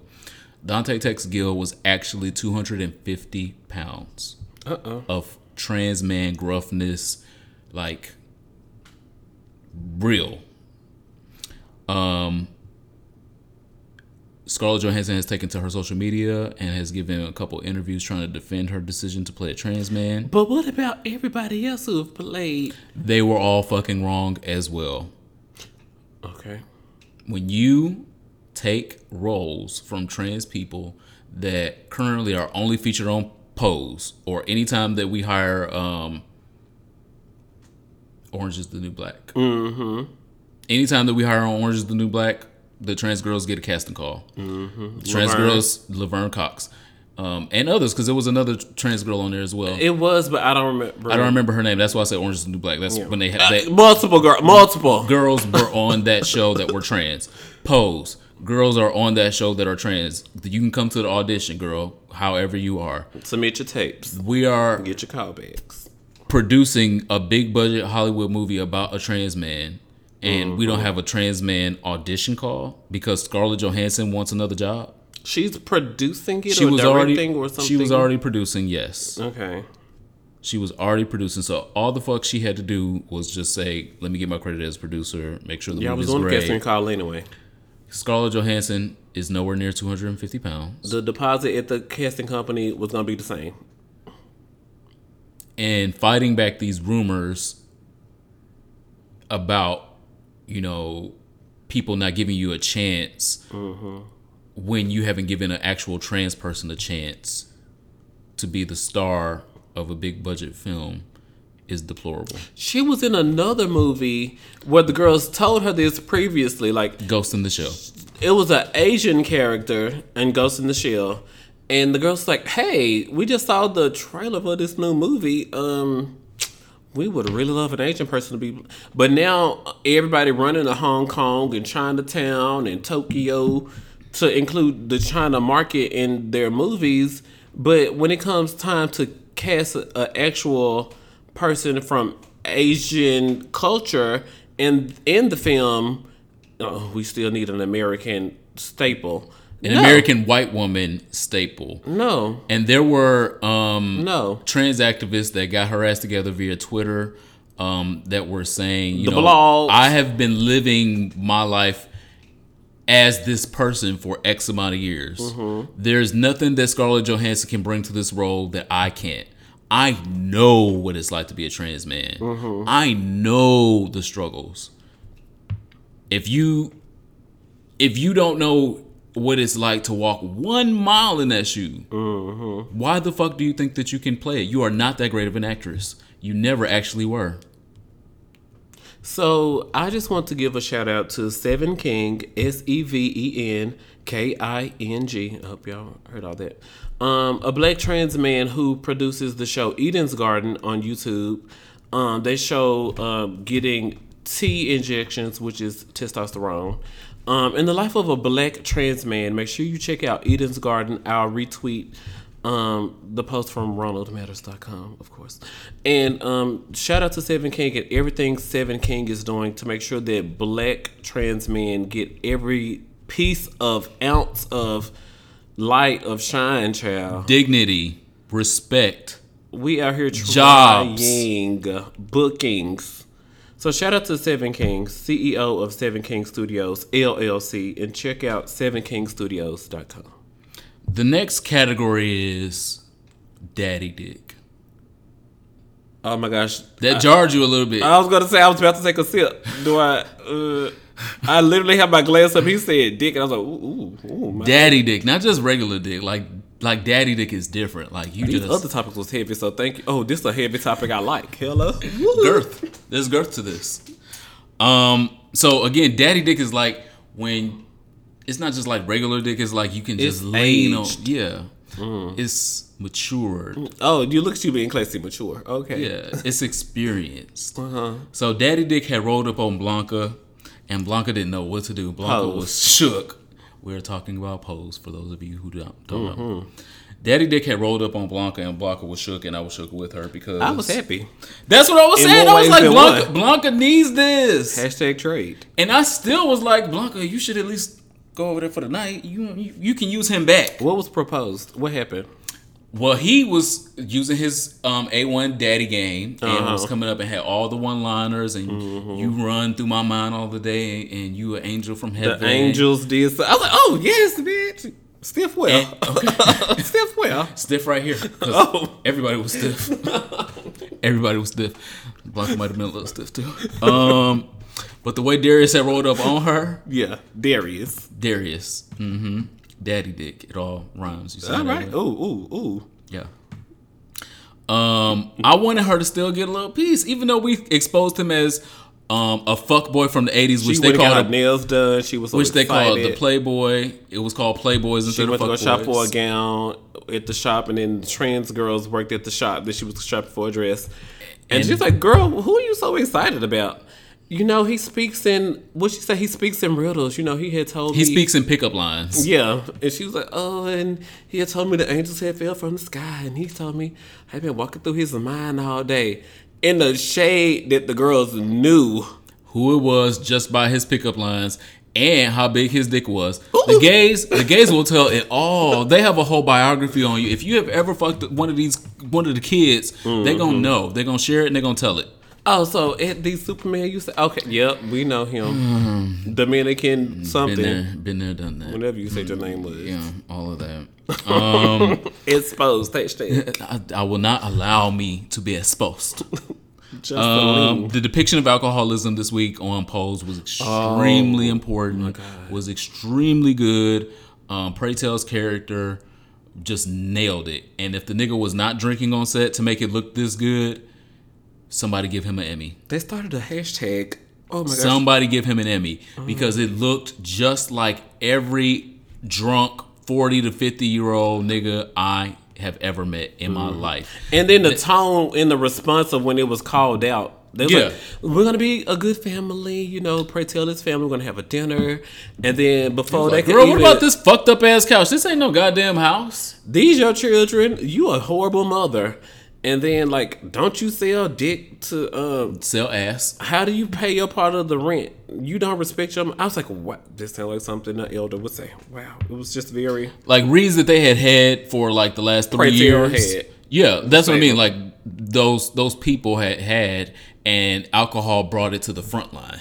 Dante Tex Gill was actually 250 pounds Uh-uh. of trans man gruffness, like real. Um, Scarlett Johansson has taken to her social media and has given a couple interviews trying to defend her decision to play a trans man. But what about everybody else who have played? They were all fucking wrong as well. Okay. When you take roles from trans people that currently are only featured on Pose or anytime that we hire um, Orange is the New Black. Mm-hmm. Anytime that we hire on Orange is the New Black, the trans girls get a casting call. Mm-hmm. Trans Laverne. girls, Laverne Cox, um, and others, because there was another trans girl on there as well. It was, but I don't remember. I don't remember her name. That's why I said Orange is the New Black. That's when they had Uh, multiple girl, multiple. girls were <laughs> on that show that were trans. Pose. Girls are on that show that are trans. You can come to the audition, girl, however you are. Submit your tapes. We are Get your callbacks. producing a big budget Hollywood movie about a trans man, and we don't have a trans man audition call because Scarlett Johansson wants another job. She's producing it She or was directing already or something. she was already producing. Yes, Okay. she was already producing. So all the fuck she had to do was just say, "Let me get my credit as producer. Make sure the Yeah, I was on the great." casting call anyway. Scarlett Johansson is nowhere near 250 pounds. The deposit at the casting company was gonna be the same. and fighting back these rumors about you know people not giving you a chance mm-hmm. When you haven't given an actual trans person a chance to be the star of a big budget film is deplorable. She was in another movie where the girls told her this previously. Like Ghost in the Shell. it was an Asian character in Ghost in the Shell, and the girl's like, "Hey, we just saw the trailer for this new movie. Um, we would really love an Asian person to be, but now everybody running to Hong Kong and Chinatown and Tokyo to include the China market in their movies. But when it comes time to cast an actual person from Asian culture in in the film." oh, we still need an American staple. An No. American white woman staple. No, And there were um no. trans activists that got her ass together via Twitter um, that were saying, you The know, blogs. I have been living my life as this person for X amount of years. Mm-hmm. There's nothing that Scarlett Johansson can bring to this role that I can't. I know what it's like to be a trans man. Mm-hmm. I know the struggles. If you if you don't know what it's like to walk one mile in that shoe, mm-hmm. why the fuck do you think that you can play it? You are not that great of an actress. You never actually were. So I just want to give a shout out to Seven King, S E V E N K I N G. I hope y'all heard all that. Um, a black trans man who produces the show Eden's Garden on YouTube. Um, they show um, getting T injections, which is testosterone. Um, in the life of a black trans man, make sure you check out Eden's Garden. I'll retweet um, the post from ronaldmatters.com, of course. And um, shout out to Seven King and everything Seven King is doing to make sure that black trans men get every piece of ounce of light of shine, child. Dignity, respect. We out here Jobs. trying bookings. So shout out to Seven King, CEO of Seven King Studios, LLC, and check out sevenKingstudios.com. The next category is daddy dick. Oh my gosh. That jarred you a little bit. I was gonna say I was about to take a sip. Do I? Uh, I literally have my glass up. He said dick, and I was like, ooh, ooh, ooh. Daddy dick, not just regular dick. Like like daddy dick is different. Like you These just other topics was heavy, so thank you. Oh, this is a heavy topic I like. Hello. <laughs> girth. There's girth to this. Um. So again, daddy dick is like when it's not just like regular dick. It's like you can just It's lean on. aged. Yeah. It's matured. Oh, you look at you being classy mature. Okay. Yeah. It's experienced. Uh-huh. So Daddy Dick had rolled up on Blanca, and Blanca didn't know what to do. Blanca Pose. was shook. We're talking about pose for those of you who don't, don't know. Mm-hmm. Daddy Dick had rolled up on Blanca, and Blanca was shook, and I was shook with her because I was happy. That's what I was In saying. I was like, Blanca. Blanca needs this, Hashtag trade. and I still was like, Blanca, you should at least go over there for the night. You you, you can use him back. What was proposed? What happened? Well, he was using his um, A1 daddy game and Uh-huh. was coming up and had all the one liners and Mm-hmm. you run through my mind all the day and you an angel from heaven. The angels did. So. I was like, oh yes, bitch. Stiff well. <laughs> Stiff well. Stiff right here. Oh. Everybody was stiff. <laughs> everybody was stiff. Blanca might have been a little stiff too. Um, but the way Darius had rolled up on her, Yeah, Darius. Darius, mm-hmm, daddy dick, it all rhymes. You see All right. Ooh, ooh, ooh. Yeah. Um, I wanted her to still get a little piece, even though we exposed him as um a fuck boy from the '80s, which went they got her called nails done. She was so which they called the. Playboy. It was called Playboys She instead went of to go shop for a gown at the shop, and then trans girls worked at the shop that she was shopping for a dress. And, And- she's like, "Girl, who are you so excited about?" You know, he speaks in what she said. He speaks in riddles. You know, he had told He me speaks in pickup lines. Yeah, and she was like, "Oh," and he had told me the angels had fell from the sky, and he told me I've been walking through his mind all day. In the shade that the girls knew. Who it was just by his pickup lines and how big his dick was. The gays, the gays will tell it all. They have a whole biography on you. If you have ever fucked one of these, one of the kids, they're gonna Mm-hmm. know. They're gonna share it and they're gonna tell it. Oh, so at the Superman, you say, okay, yep, we know him. Dominican something. Been there, been there, done that. Whenever you said your name was. Yeah, all of that. <laughs> Um, Exposed. Hashtag. <laughs> I, I will not allow me to be exposed. <laughs> Just Um, the depiction of alcoholism this week on Pose was extremely important. Was extremely good. Um, Pray Tell's character just nailed it. And if the nigga was not drinking on set to make it look this good, somebody give him an Emmy. They started a hashtag. Oh my gosh. Somebody give him an Emmy because it looked just like every drunk 40 to 50 year old nigga I have ever met in my mm. life. And then the tone in the response of when it was called out. They Yeah. like, we're gonna be a good family, you know. Pray tell this family we're gonna have a dinner, and then before they Like, girl, what about this fucked up ass couch? This ain't no goddamn house. These your children. You a horrible mother. And then like, don't you sell dick to? Um, Sell ass. how do you pay your part of the rent? You don't respect your. I was like, what? This sounds like something an elder would say. Wow, it was just very. Like reads that they had had for like the last three years. Yeah, that's what I mean. Like those those people had had, and alcohol brought it to the front line.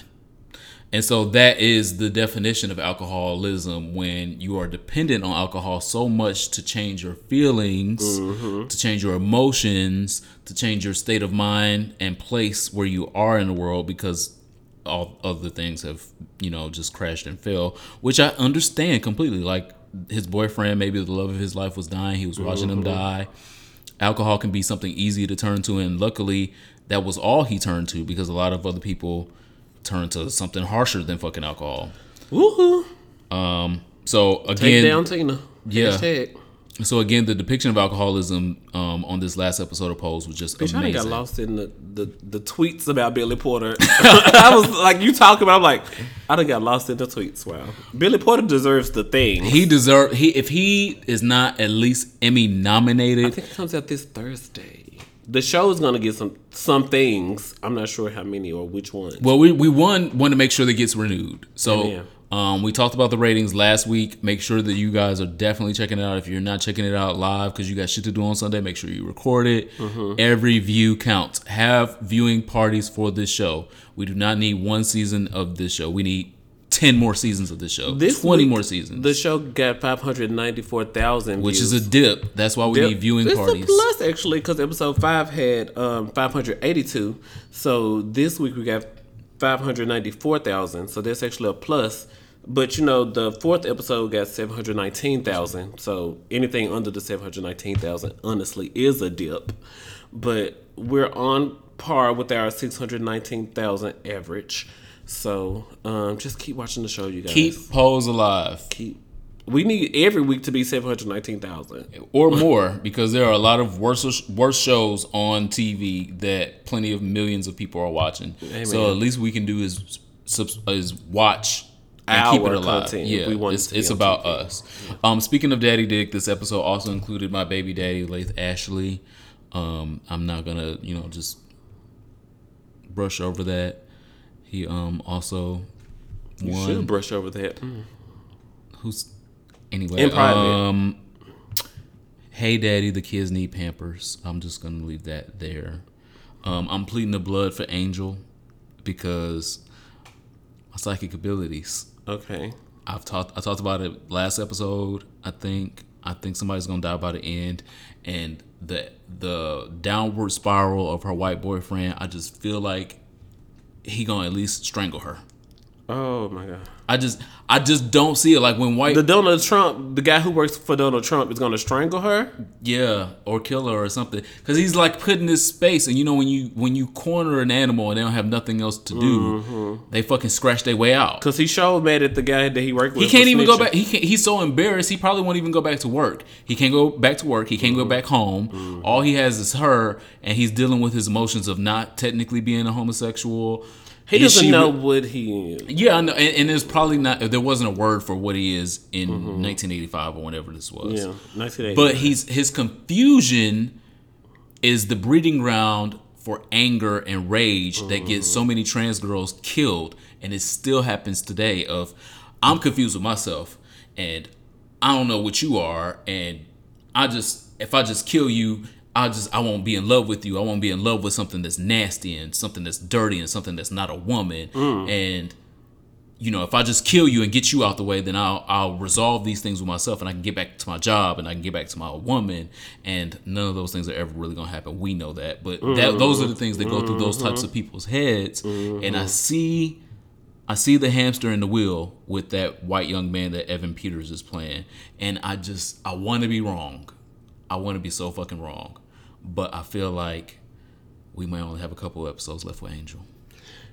And so that is the definition of alcoholism when you are dependent on alcohol so much to change your feelings, Mm-hmm. to change your emotions, to change your state of mind and place where you are in the world because all other things have, you know, just crashed and fell, which I understand completely. Like his boyfriend, maybe the love of his life was dying, he was watching him die. Alcohol can be something easy to turn to, and luckily that was all he turned to because a lot of other people turn to something harsher than fucking alcohol. Woohoo! So Take again, down Tina. Yeah. Hashtag. so again, the depiction of alcoholism um, on this last episode of Pose was just Bitch, I amazing. done got lost in the, the, the tweets about Billy Porter. <laughs> I was like, you talking about? I'm like, I done got lost in the tweets. Wow, Billy Porter deserves the thing. He deserve he if he is not at least Emmy nominated. I think it comes out this Thursday. The show is gonna get some some things. I'm not sure how many or which ones. Well, we we one want to make sure that gets renewed. So um, we talked about the ratings last week. Make sure that you guys are definitely checking it out. If you're not checking it out live because you got shit to do on Sunday, make sure you record it. Mm-hmm. Every view counts. Have viewing parties for this show. We do not need one season of this show. We need ten more seasons of this show. This Twenty week, more seasons. The show got 594,000 which views. is a dip. That's why we Yep. need viewing it's parties. a plus actually because episode five had um, 582. So this week we got 594,000. So that's actually a plus. But you know the fourth episode got 719,000. So anything under the 719,000 honestly is a dip. But we're on par with our 619,000 average. So um, just keep watching the show, you guys. Keep polls alive. keep. We need every week to be 719,000. or more because there are a lot of worse worse shows on TV that plenty of millions of people are watching. So at least we can do is is watch and keep Our it alive. Yeah, we want it's, to it's about TV. us. Um, speaking of Daddy Dick, this episode also included my baby daddy, Lath Ashley. Um, I'm not gonna you know just brush over that. He um also You won. should brush over that. Who's anyway? In private. Um, hey, daddy, the kids need Pampers. I'm just gonna leave that there. Um, I'm pleading the blood for Angel because my psychic abilities. Okay. I've talked. I talked about it last episode. I think. I think somebody's gonna die by the end, and the the downward spiral of her white boyfriend. I just feel like he gonna at least strangle her. Oh my god. I just I just don't see it. Like when white The Donald Trump, the guy who works for Donald Trump, is to strangle her. Yeah, or kill her or something. Because he's like put in this space, and you know when you when you corner an animal and they don't have nothing else to do, mm-hmm. they fucking scratch their way out. Cause he showed mad at the guy that he worked with. He can't even go back. He can't, he's so embarrassed. He probably won't even go back to work. He can't go back to work. He can't go mm-hmm. back home. Mm-hmm. All he has is her, and he's dealing with his emotions of not technically being a homosexual. He Is doesn't know re- what he is. yeah, I know, and, and there's probably not. There wasn't a word for what he is in mm-hmm. 1985 or whenever this was. Yeah, 1980. But he's his confusion is the breeding ground for anger and rage that mm-hmm. gets so many trans girls killed, and it still happens today. Of I'm confused with myself, and I don't know what you are, and I just if I just kill you. I just I won't be in love with you. I won't be in love with something that's nasty and something that's dirty and something that's not a woman. Mm. And you know, if I just kill you and get you out the way, then I'll I'll resolve these things with myself, and I can get back to my job, and I can get back to my woman, and none of those things are ever really gonna happen. We know that, but that those are the things that go through those mm-hmm. types of people's heads, mm-hmm. and I see. I see the hamster in the wheel with that white young man that Evan Peters is playing, and I just I want to be wrong, I want to be so fucking wrong, but I feel like we might only have a couple episodes left with Angel.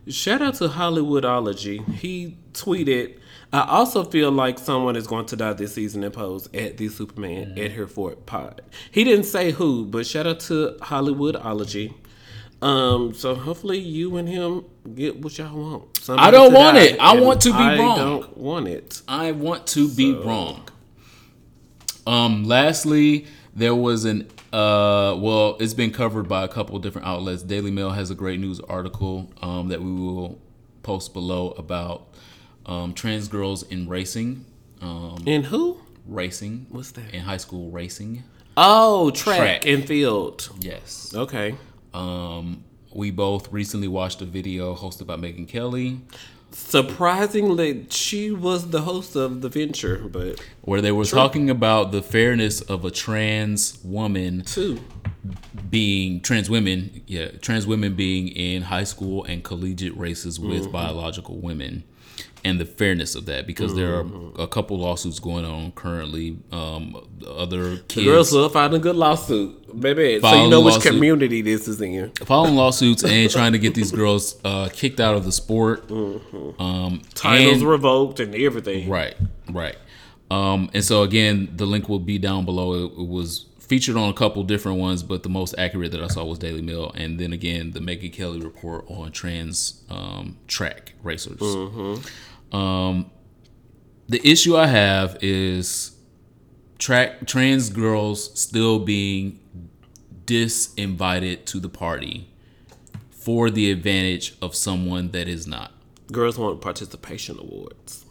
Shout out to Hollywoodology. He tweeted, I also feel like someone is going to die this season in Pose at the Superman Mm-hmm. at Hereford Pod. He didn't say who, but shout out to Hollywoodology. Um, so hopefully you and him get what y'all want. Somebody I don't want it. I want to be I wrong. I don't want it. I want to be wrong. Um, lastly, there was an uh, well, it's been covered by a couple of different outlets. Daily Mail has a great news article um, that we will post below about um, trans girls in racing, um, And who? racing. What's that? In high school racing. Oh, track, Track. and field. Yes. Okay. Um, we both recently watched a video hosted by Megyn Kelly, Surprisingly, she was the host of the venture, but where they were talking about the fairness of a trans woman two. being trans women, yeah, trans women being in high school and collegiate races with Mm-hmm. biological women, and the fairness of that because there are Mm-hmm. a couple lawsuits going on currently. Um, other The girls will find a good lawsuit, baby. so you know which lawsuit. community this is in. Following lawsuits and trying to get these girls uh, kicked out of the sport. Mm-hmm. Um, Titles and- revoked and everything. Right, right. Um, and so again, the link will be down below. It, it was featured on a couple different ones, but the most accurate that I saw was Daily Mail, and then again the Megyn Kelly report on trans um, track racers. Um, the issue I have is track trans girls still being disinvited to the party for the advantage of someone that is not. Girls want participation awards.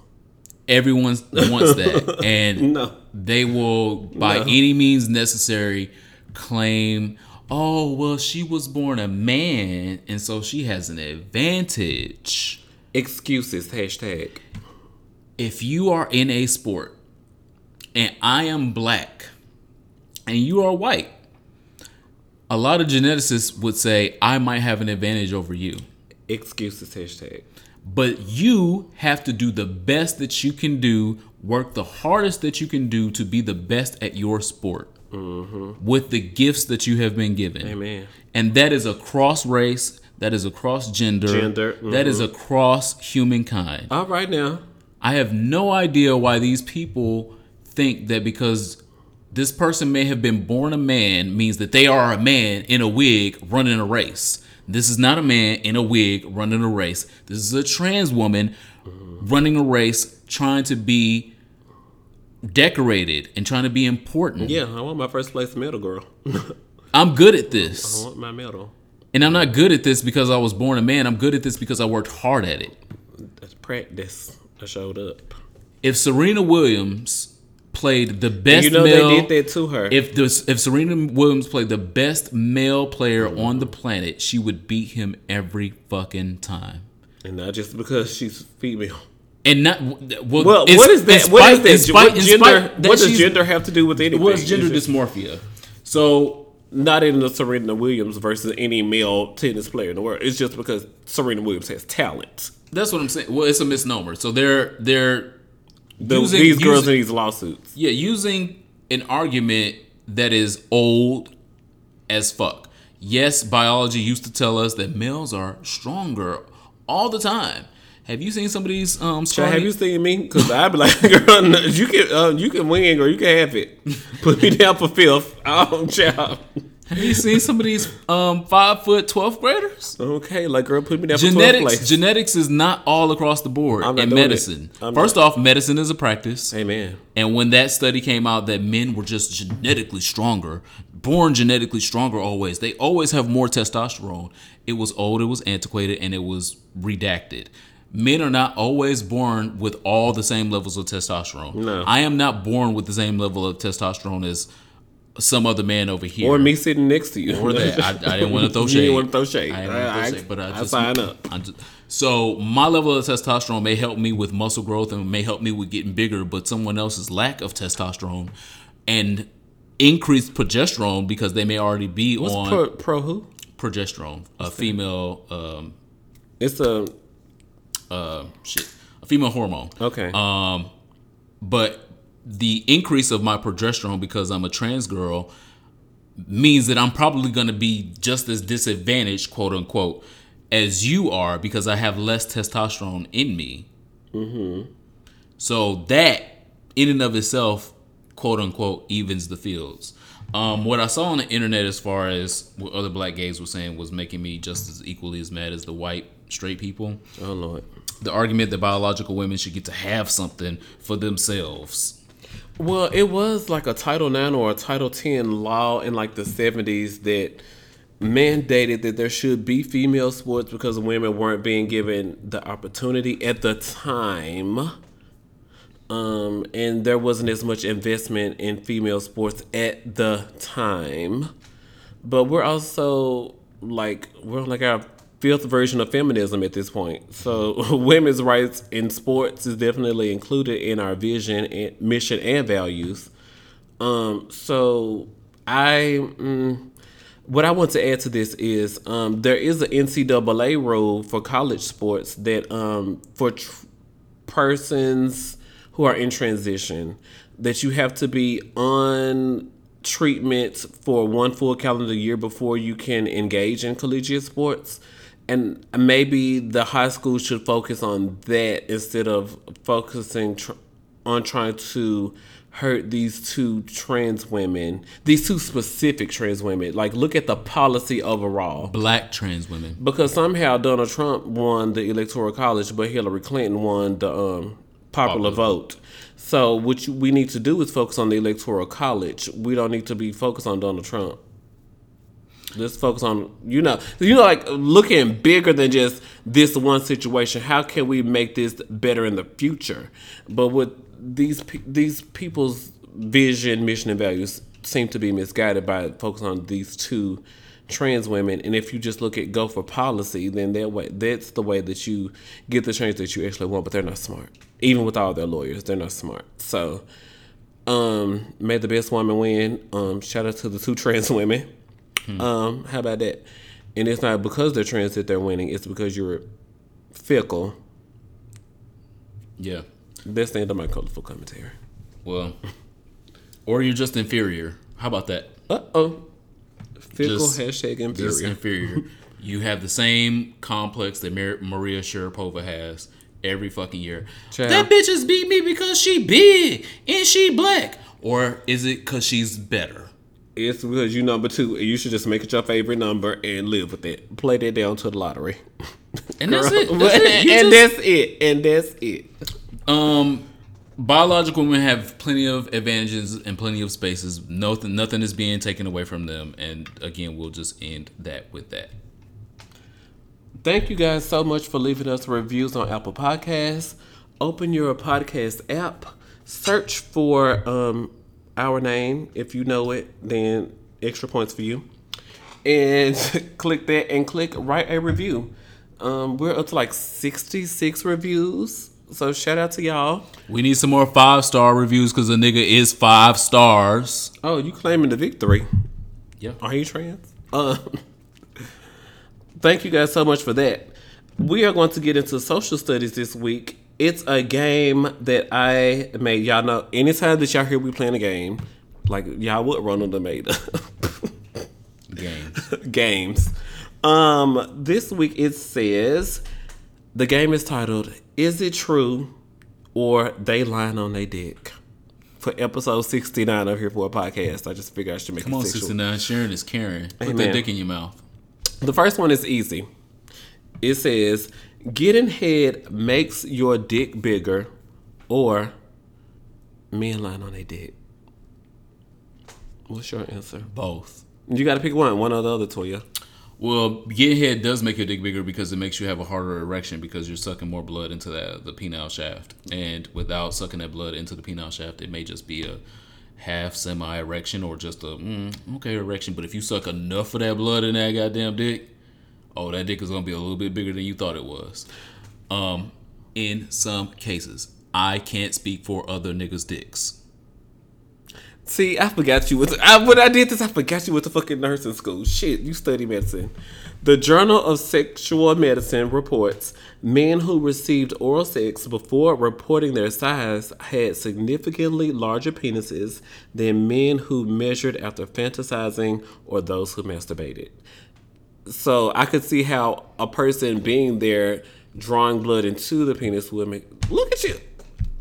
Everyone wants that, <laughs> and No. they will, by No. any means necessary, claim, "Oh, well, she was born a man, and so she has an advantage." Excuses, hashtag. If you are in a sport, and I am black, and you are white, a lot of geneticists would say I might have an advantage over you. Excuses, hashtag. But you have to do the best that you can do, work the hardest that you can do to be the best at your sport mm-hmm. with the gifts that you have been given. Amen. And that is across race, that is across gender, Gender, that is mm-hmm. across humankind. All right now. I have no idea why these people think that because this person may have been born a man means that they are a man in a wig running a race. This is not a man in a wig running a race. This is a trans woman running a race trying to be decorated and trying to be important. Yeah, I want my first place medal, girl. <laughs> I'm good at this. I want my medal. And I'm not good at this because I was born a man. I'm good at this because I worked hard at it. That's practice. I showed up. If Serena Williams played the best you know male, they did that to her. if this if Serena Williams played the best male player mm-hmm. on the planet, she would beat him every fucking time. and not just because she's female. And not well. Well, what is that? What spite- in is that? spite- What gender? spite that What does gender have to do with anything? What's gender dysmorphia? So Not in the Serena Williams versus any male tennis player in the world. It's just because Serena Williams has talent. that's what I'm saying. Well, it's a misnomer. So they're they're The, using- these girls using- in these lawsuits. Yeah, using an argument that is old as fuck. Yes, biology used to tell us that males are stronger all the time. Have you seen some of these um Child, have you seen me? Because I'd be like, <laughs> girl, no, you can uh, you can win or you can have it. <laughs> Put me down for fifth. <laughs> Oh, child. have you seen some of these um five foot twelfth graders? Okay, like girl, put me down for 12th Genetics place. genetics is not all across the board in medicine. First not. off, medicine is a practice. Amen. And when that study came out that men were just genetically stronger, born genetically stronger always, they always have more testosterone. It was old, it was antiquated, and it was redacted. Men are not always born with all the same levels of testosterone. No. I am not born with the same level of testosterone as some other man over here. Or me sitting next to you. Or that. I, I didn't want to <laughs> throw You shade. didn't want to throw shade. I didn't want to I- throw shade, but I I just sign up. I just- so my level of testosterone may help me with muscle growth and may help me with getting bigger, but someone else's lack of testosterone and increased progesterone because they may already be What's on pro, pro who? progesterone, a female um It's a uh shit, a female hormone. okay. Um, but the increase of my progesterone because I'm a trans girl means that I'm probably going to be just as disadvantaged, quote unquote, as you are because I have less testosterone in me. Mm-hmm. So that, in and of itself, quote unquote, evens the fields. Um, what I saw on the internet as far as what other black gays were saying was making me just as equally as mad as the white straight people oh Lord. the argument that biological women should get to have something for themselves. Well, it was like a Title IX or a Title Ten law in like the 70s that mandated that there should be female sports because women weren't being given the opportunity at the time. Um, and there wasn't as much investment in female sports at the time. But we're also like, we're like our fifth version of feminism at this point. So <laughs> women's rights in sports is definitely included in our vision and mission and values. Um, so I, mm, what I want to add to this is um, there is an NCAA rule for college sports that um, for tr- persons who are in transition that you have to be on treatment for one full calendar year before you can engage in collegiate sports. And maybe the high school should focus on that instead of focusing tr- on trying to hurt these two trans women, these two specific trans women. Like, look at the policy overall. Black trans women. Because somehow Donald Trump won the electoral college, but Hillary Clinton won the um, popular, popular vote. So what you, we need to do is focus on the electoral college. We don't need to be focused on Donald Trump. Let's focus on you know you know like looking bigger than just this one situation. How can we make this better in the future? But with these these people's vision, mission, and values seem to be misguided by focus on these two trans women. And if you just look at go for policy, then that way that's the way that you get the change that you actually want. But they're not smart even with all their lawyers, they're not smart. So, um, may the best woman win. Um, shout out to the two trans women. Hmm. Um, how about that? And it's not because they're trans that they're winning. It's because you're fickle. Yeah. That's the end of my colorful commentary. Well, or you're just inferior. How about that? Uh oh. Fickle just, hashtag inferior. Just inferior. <laughs> you have the same complex that Mar- Maria Sharapova has every fucking year. Child. That bitch just beat me because she big and she black. Or is it because she's better? It's because you number two. You should just make it your favorite number and live with it. Play that down to the lottery. <laughs> And that's it. That's it. <laughs> and just, that's it. And that's it. Um, biological women have plenty of advantages and plenty of spaces. Nothing, nothing is being taken away from them. And again, we'll just end that with that. Thank you guys so much for leaving us reviews on Apple Podcasts. Open your podcast app, search for um, our name. If you know it, then extra points for you. And <laughs> click that and click write a review. Um, we're up to like 66 reviews. So shout out to y'all. We need some more five star reviews because the nigga is five stars. Oh, you claiming the victory? Yeah. Are you trans? Um, <laughs> thank you guys so much for that. We are going to get into social studies this week. It's a game that I made. Y'all know, anytime that y'all hear we playing a game, like y'all would run on the made games. <laughs> games. Um, this week it says the game is titled "Is It True or They Lying on Their Dick." For episode sixty nine of here for a podcast, I just figured I should make. Come on, sixty nine. Sharon is Karen. Put Amen. that dick in your mouth. The first one is easy. It says, getting head makes your dick bigger, or men lying on a dick. What's your answer? Both. You got to pick one, one or the other, Toya. Well, getting head does make your dick bigger because it makes you have a harder erection because you're sucking more blood into that the penile shaft, and without sucking that blood into the penile shaft, it may just be a half semi erection or just a mm, okay erection. But if you suck enough of that blood in that goddamn dick, oh, that dick is gonna be a little bit bigger than you thought it was. Um, in some cases, I can't speak for other niggas' dicks. See, I forgot you. With, I, when I did this, I forgot you with the fucking nursing school. Shit, you study medicine. The Journal of Sexual Medicine reports men who received oral sex before reporting their size had significantly larger penises than men who measured after fantasizing or those who masturbated. So I could see how a person being there drawing blood into the penis would make. Look at you.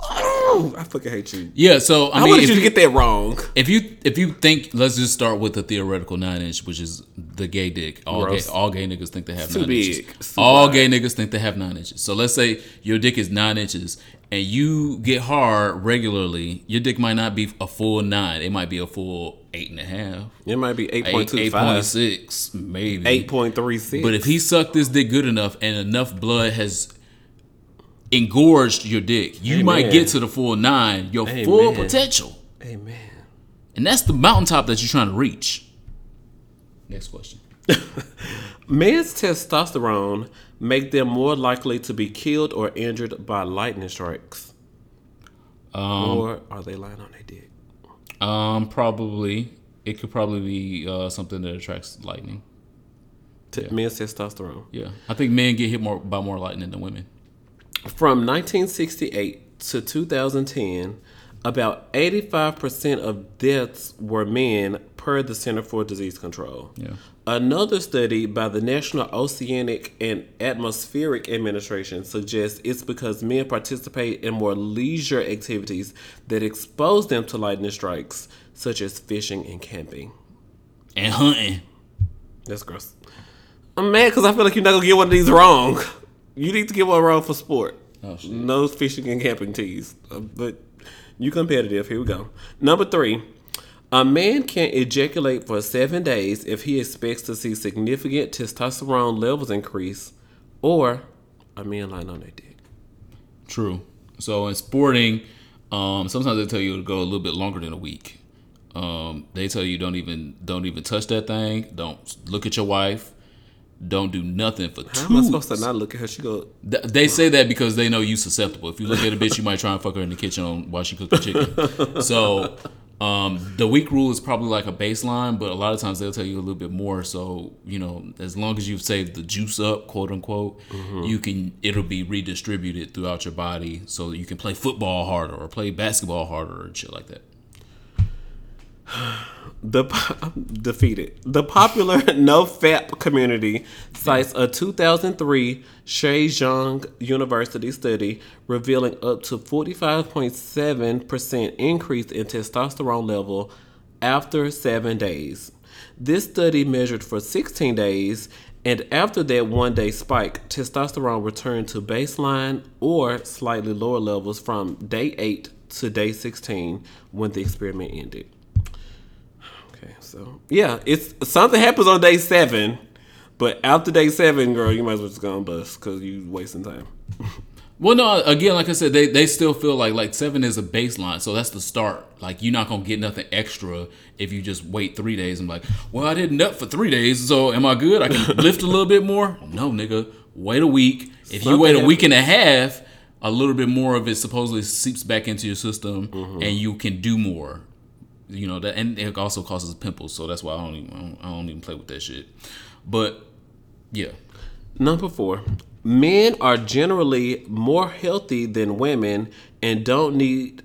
Oh, I fucking hate you. Yeah, so I, I mean, wanted you to get that wrong. If you if you think, let's just start with the theoretical nine inch, which is the gay dick. All gay, all gay niggas think they have it's nine inches. all gay niggas think they have nine inches. So let's say your dick is nine inches, and you get hard regularly. Your dick might not be a full nine. It might be a full eight and a half. It might be eight point two five, eight point six, maybe eight point three six. But if he sucked this dick good enough and enough blood has engorged your dick, you Amen. might get to the full nine, your Amen. full potential. Amen. And that's the mountaintop that you're trying to reach. Next question. <laughs> Men's testosterone make them more likely to be killed or injured by lightning strikes. or are they lying on their dick? Um, probably it could probably be uh, something that attracts lightning. T- Men's testosterone. Yeah, I think men get hit more by more lightning than women. From 1968 to 2010, about 85% of deaths were men, per the Center for Disease Control. Yeah. Another study by the National Oceanic and Atmospheric Administration suggests it's because men participate in more leisure activities that expose them to lightning strikes, such as fishing and camping. And hunting. That's gross. I'm mad because I feel like you're not gonna get one of these wrong. You need to get one wrong for sport. Oh. No fishing and camping teas, Uh, but you competitive. Here we go. Number three. A man can ejaculate for seven days if he expects to see significant testosterone levels increase, or a man lying on their dick. True. So in sporting, um, sometimes they tell you to go a little bit longer than a week. Um, they tell you don't even don't even touch that thing. Don't look at your wife. Don't do nothing for How two. am I supposed to not look at her? She go, Th- They say that because they know you susceptible. If you look at a bitch, you might try and fuck her in the kitchen on while she cooks the chicken. <laughs> So um, the week rule is probably like a baseline, but a lot of times they'll tell you a little bit more. So you know, as long as you've saved the juice up, quote unquote, you can it'll be redistributed throughout your body, so that you can play football harder or play basketball harder and shit like that. The po- <laughs> defeated. The popular <laughs> no fap community cites a 2003 Zhejiang University study revealing up to 45.7% increase in testosterone level after 7 days. This study measured for 16 days and after that one day spike, testosterone returned to baseline or slightly lower levels from day 8 to day 16 when the experiment ended. So yeah, it's something happens on day seven, but after day seven, girl, you might as well just go and bust because you wasting time. <laughs> Well, no, again, like I said, they, they still feel like like seven is a baseline, so that's the start. Like you're not gonna get nothing extra if you just wait three days and be like, well, I didn't nut for three days, so am I good? I can <laughs> lift a little bit more? No, nigga, wait a week. If you wait a week and a half, a little bit more of it supposedly seeps back into your system, Mm-hmm. and you can do more. You know that, and it also causes pimples, so that's why I don't even I don't, I don't even play with that shit. But yeah, Number four, men are generally more healthy than women and don't need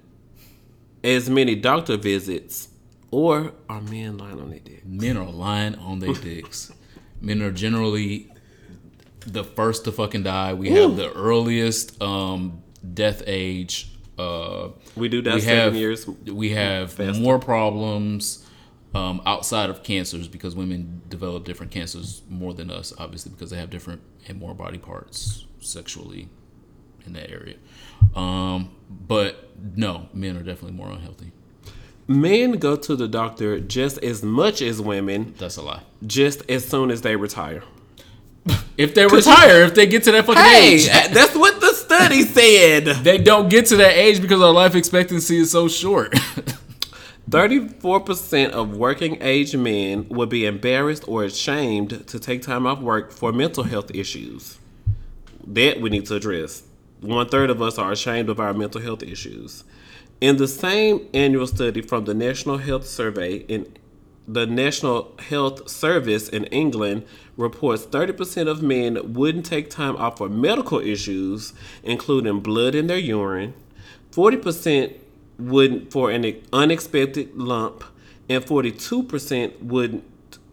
as many doctor visits, or are men lying on their dicks? men are lying on their <laughs> dicks. Men are generally the first to fucking die. We have the earliest um, death age. Uh, We do that we seven have years. we have faster. more problems um, outside of cancers because women develop different cancers more than us, obviously because they have different and more body parts sexually in that area. Um, but no, men are definitely more unhealthy. Men go to the doctor just as much as women, That's a lie. just as soon as they retire. If they <laughs> retire, if they get to that fucking Hey, age, that's what the study said. they don't get to that age because our life expectancy is so short. <laughs> 34% of working age men would be embarrassed or ashamed to take time off work for mental health issues. That we need to address. One third of us are ashamed of our mental health issues. In the same annual study from the National Health Survey in the National Health Service in England reports 30% of men wouldn't take time off for medical issues, including blood in their urine. 40% wouldn't for an unexpected lump, and 42% wouldn't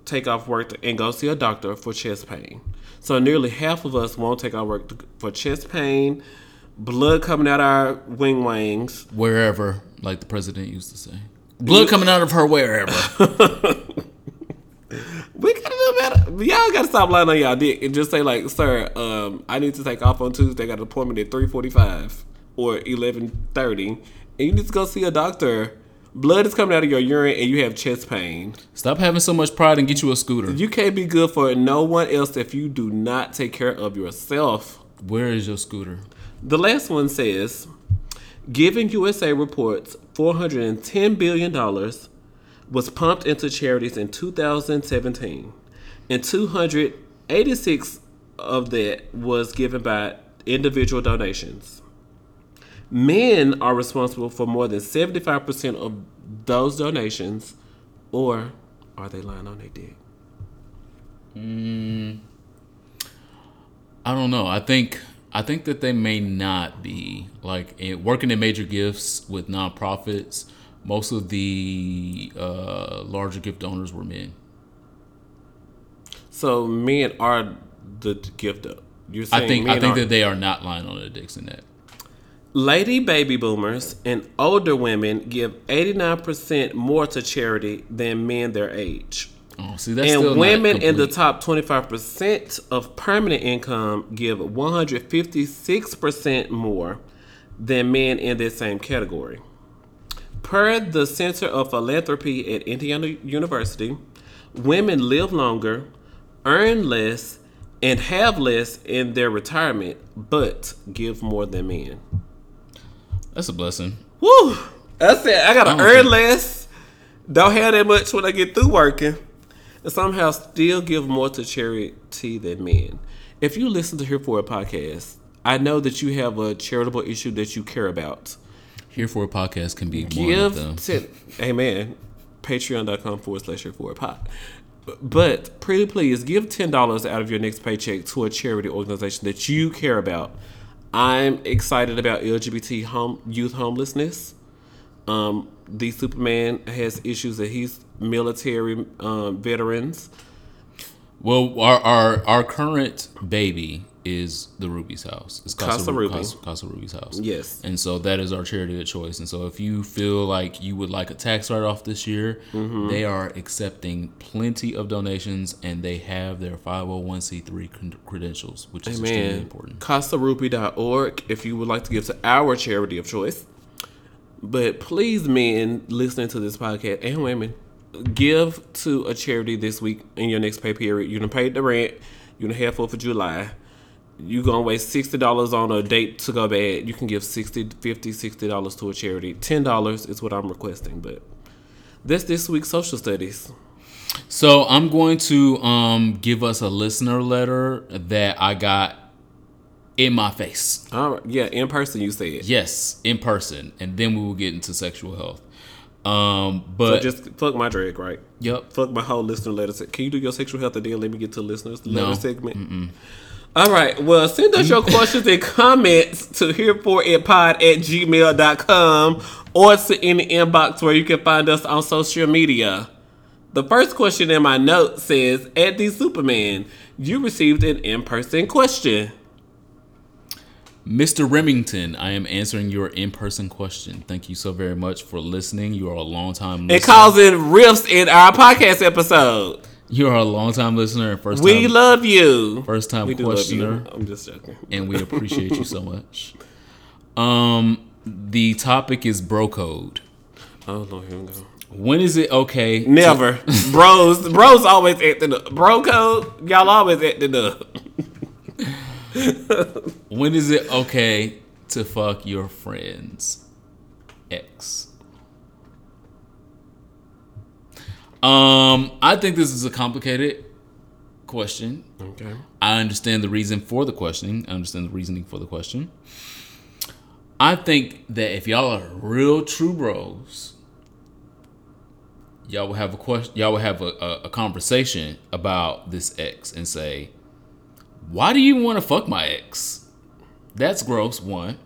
take off work and go see a doctor for chest pain. So nearly half of us won't take our work for chest pain, blood coming out our wing wangs. wherever, like the president used to say. Blood coming out of her wherever. <laughs> We gotta do better. Y'all gotta stop lying on y'all dick and just say like, "Sir, um, I need to take off on Tuesday. I got an appointment at three forty-five or eleven thirty, and you need to go see a doctor. Blood is coming out of your urine, and you have chest pain. Stop having so much pride and get you a scooter. You can't be good for no one else if you do not take care of yourself." Where is your scooter? The last one says, Giving USA reports $410 billion was pumped into charities in 2017, and 286 of that was given by individual donations. Men are responsible for more than 75% of those donations, or are they lying on their dick? Mm, I don't know. I think I think that they may not be like working in major gifts with nonprofits. Most of the uh, larger gift donors were men. So men are the gift. You're saying I think I think that they are not lying on their dicks in that. Lady baby boomers and older women give 89% more to charity than men their age. Oh, see, that's still and women in the top 25% of permanent income give 156% more than men in this same category. Per the Center of Philanthropy at Indiana University, women live longer, earn less, and have less in their retirement, but give more than men. That's a blessing. Woo! That's it. I gotta earn think- less. Don't have that much when I get through working. And somehow still give more to charity than men. If you listen to Here For It podcast, I know that you have a charitable issue that you care about. Here for It podcast can be one of them. Give to Amen. Patreon.com forward slash Here For It pod. But pretty please give ten dollars out of your next paycheck to a charity organization that you care about. I'm excited about LGBT home youth homelessness. Um, the Superman has issues that he's military um, veterans. Well, our, our our current baby is the Ruby's house. It's Casa, Casa Ruby. Casa, Casa Ruby's house. Yes. And so that is our charity of choice. And so if you feel like you would like a tax write off this year, Mm-hmm. they are accepting plenty of donations and they have their 501c3 cred- credentials, which is extremely Man, important. CasaRuby.org if you would like to give to our charity of choice. But please, men listening to this podcast and women, give to a charity this week in your next pay period. You're going to pay the rent. You're going to have Fourth of July. You gonna waste sixty dollars on a date to go bad. You can give 60 50 60 dollars to a charity. Ten dollars is what I'm requesting. But that's this week's social studies. So I'm going to um, give us a listener letter that I got in my face. All right, yeah, in person. You said. Yes, in person. And then we will get into sexual health. Um, So but just fuck my drag, right? yep. Fuck my whole listener letter. Can you do your sexual health and then let me get to listeners No. letter segment? All right. Well, send us your questions and comments to hereforitpod at gmail.com or to any inbox where you can find us on social media. The first question in my note says, At the Superman, you received an in-person question. Mr. Remington, I am answering your in-person question. Thank you so very much for listening. You are a long time listener. causing rifts in our podcast episode. You are a long time listener and first We love you. first time we questioner. I'm just joking. and we <laughs> appreciate you so much. Um the topic is bro code. Oh, Lord, here we go. When is it okay? to- Never. <laughs> bros. Bros always acting up. Bro code, y'all always acting up. when is it okay to fuck your friend's ex? Um, I think this is a complicated question. Okay. I understand the reason for the questioning. I understand the reasoning for the question. I think that if y'all are real true bros, y'all will have a question. Y'all will have a, a, a conversation about this ex and say, "Why do you want to fuck my ex?" That's gross. One.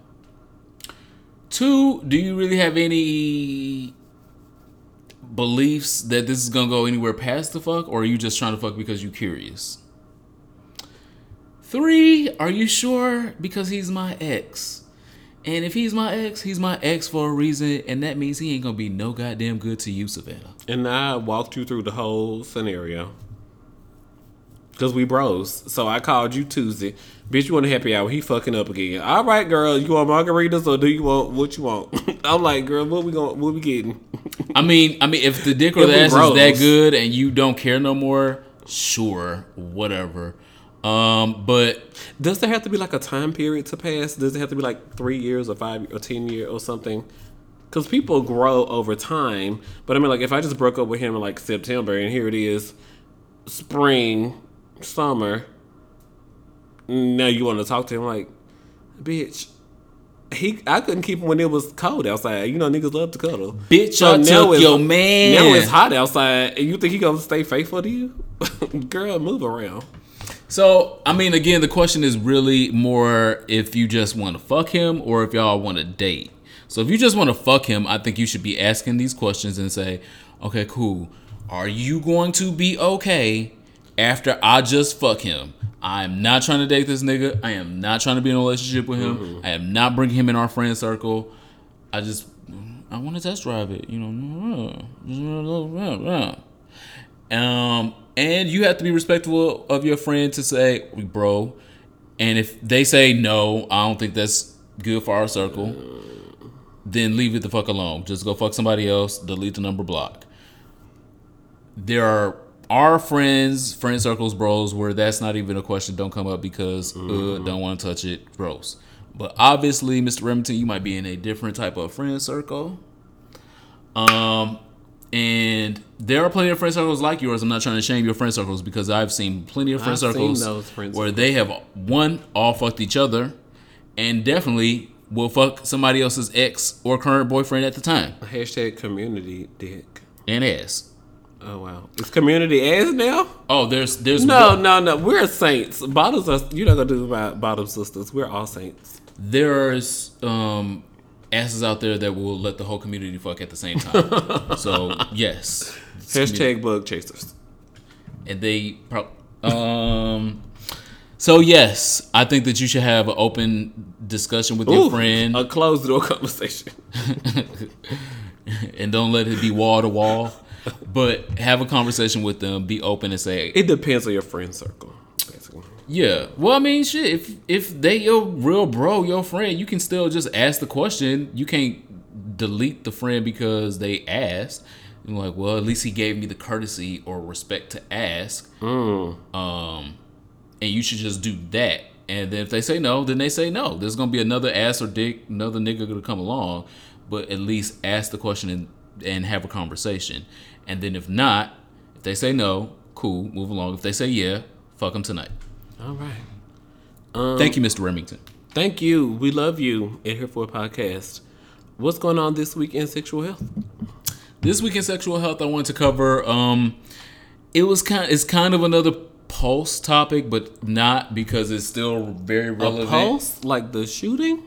Two. Do you really have any beliefs that this is gonna go anywhere past the fuck, or are you just trying to fuck because you're curious? Three, are you sure? Because he's my ex. And if he's my ex, he's my ex for a reason, and that means he ain't gonna be no goddamn good to you, Savannah. And I walked you through the whole scenario. Cause we bros. So I called you Tuesday. Bitch, you want a happy hour? He fucking up again. All right, girl. You want margaritas or do you want what you want? <laughs> I'm like, girl, what we going? What we getting? <laughs> I mean, I mean, if the dick or the ass is that good and you don't care no more, sure, whatever. Um, but Does there have to be like a time period to pass? Does it have to be like three years or five or ten year or something? Because people grow over time. But I mean, like if I just broke up with him in like September and here it is, spring summer. Now you want to talk to him like, bitch. He, I couldn't keep him when it was cold outside. You know, niggas love to cuddle. Bitch, I now took your man. Now it's hot outside, and you think he gonna stay faithful to you? <laughs> Girl, move around. So, I mean, again, the question is really more if you just want to fuck him or if y'all want to date. So, if you just want to fuck him, I think you should be asking these questions and say, okay, cool. Are you going to be okay after I just fuck him? I'm not trying to date this nigga. I am not trying to be in a relationship with him. I am not bringing him in our friend circle. I just, I want to test drive it, you know. Um, and you have to be respectful of your friend to say, bro. And if they say no, I don't think that's good for our circle. Then leave it the fuck alone. Just go fuck somebody else. Delete the number block. There are our friends, friend circles, bros, where that's not even a question. Don't come up because uh, don't want to touch it. bros. But obviously, Mr. Remington, you might be in a different type of friend circle. Um, and there are plenty of friend circles like yours. I'm not trying to shame your friend circles because I've seen plenty of friend I've circles friend where they have one all fucked each other, and definitely will fuck somebody else's ex or current boyfriend at the time Hashtag community dick. and ass. Oh wow, it's community ass now. Oh, there's there's No, no, no. We're saints. Bottoms are. You're not gonna do about bottom sisters. We're all saints. there's um asses out there that will let the whole community fuck at the same time. <laughs> so yes, Hashtag bug chasers. and they pro- um. So yes, I think that you should have an open discussion with your friend, A closed door conversation. <laughs> and don't let it be wall to wall. <laughs> But have a conversation with them. Be open and say, It depends on your friend circle. Basically. Yeah. Well, I mean, shit. If if they your real bro, your friend, you can still just ask the question. You can't delete the friend because they asked. You're like, well, at least he gave me the courtesy or respect to ask. Um, and you should just do that. And then if they say no, then they say no. There's gonna be another ass or dick, another nigga gonna come along, but at least ask the question and and have a conversation. And then if not, if they say no, cool, move along. If they say yeah, fuck them tonight. All right. Um, Thank you, Mr. Remington. Thank you. We love you at Here for It Podcast. What's going on this week in sexual health? This week in sexual health, I want to cover. Um, it was kind. It's kind of another pulse topic, but not because it's still very A relevant. pulse? Like the shooting?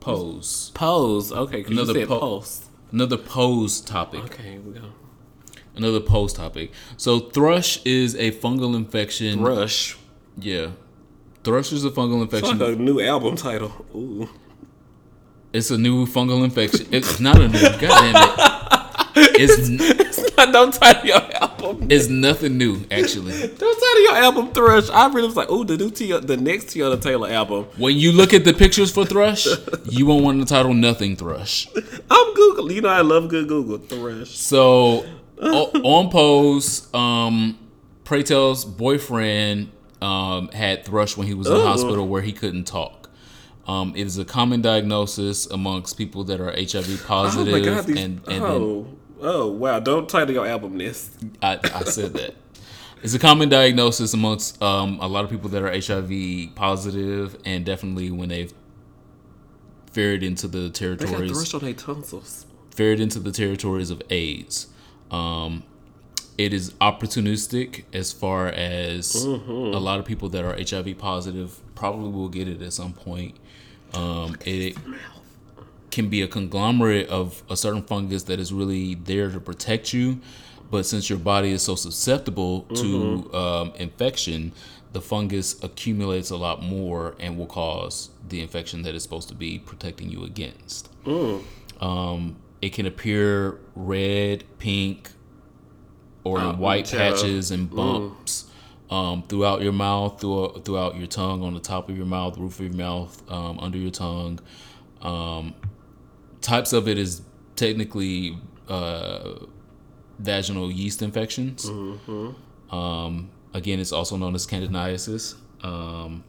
Pose. Pose. Okay, because you Another said po- pulse. Another pose topic. Okay, we go. Another post topic. So thrush is a fungal infection. Thrush. Yeah. Thrush is a fungal It's infection. like a new album title. Ooh. It's a new fungal infection. It's not a new. <laughs> God damn it. It's <laughs> n- It's not, don't title your album. it's nothing new actually. <laughs> Don't title your album Thrush. I really was like, ooh, the new T- the next Teyana Taylor album. When you look at the pictures for thrush, you won't want the title nothing thrush. I'm Google. You know I love good Google. Thrush. So on pose, um, Pray Tell's boyfriend um, had thrush when he was in the Ooh. hospital where he couldn't talk. Um, it is a common diagnosis amongst people that are HIV positive, oh my god, these, and, and then oh, oh wow! Don't title your album this. I, I said that. It's a common diagnosis amongst um, a lot of people that are HIV positive, and definitely when they've ferried into the territories. They got thrush on their tonsils. fared into the territories of AIDS. Um, it is opportunistic as far as a lot of people that are HIV positive probably will get it at some point. Um, it can be a conglomerate of a certain fungus that is really there to protect you, but since your body is so susceptible to um, infection, the fungus accumulates a lot more and will cause the infection that it's supposed to be protecting you against. Um, it can appear red, pink, or in white yeah. patches and bumps um, throughout your mouth, throughout, throughout your tongue, on the top of your mouth, roof of your mouth, um, under your tongue. Um, types of it is technically uh, vaginal yeast infections. Um, again, it's also known as candidiasis. Um,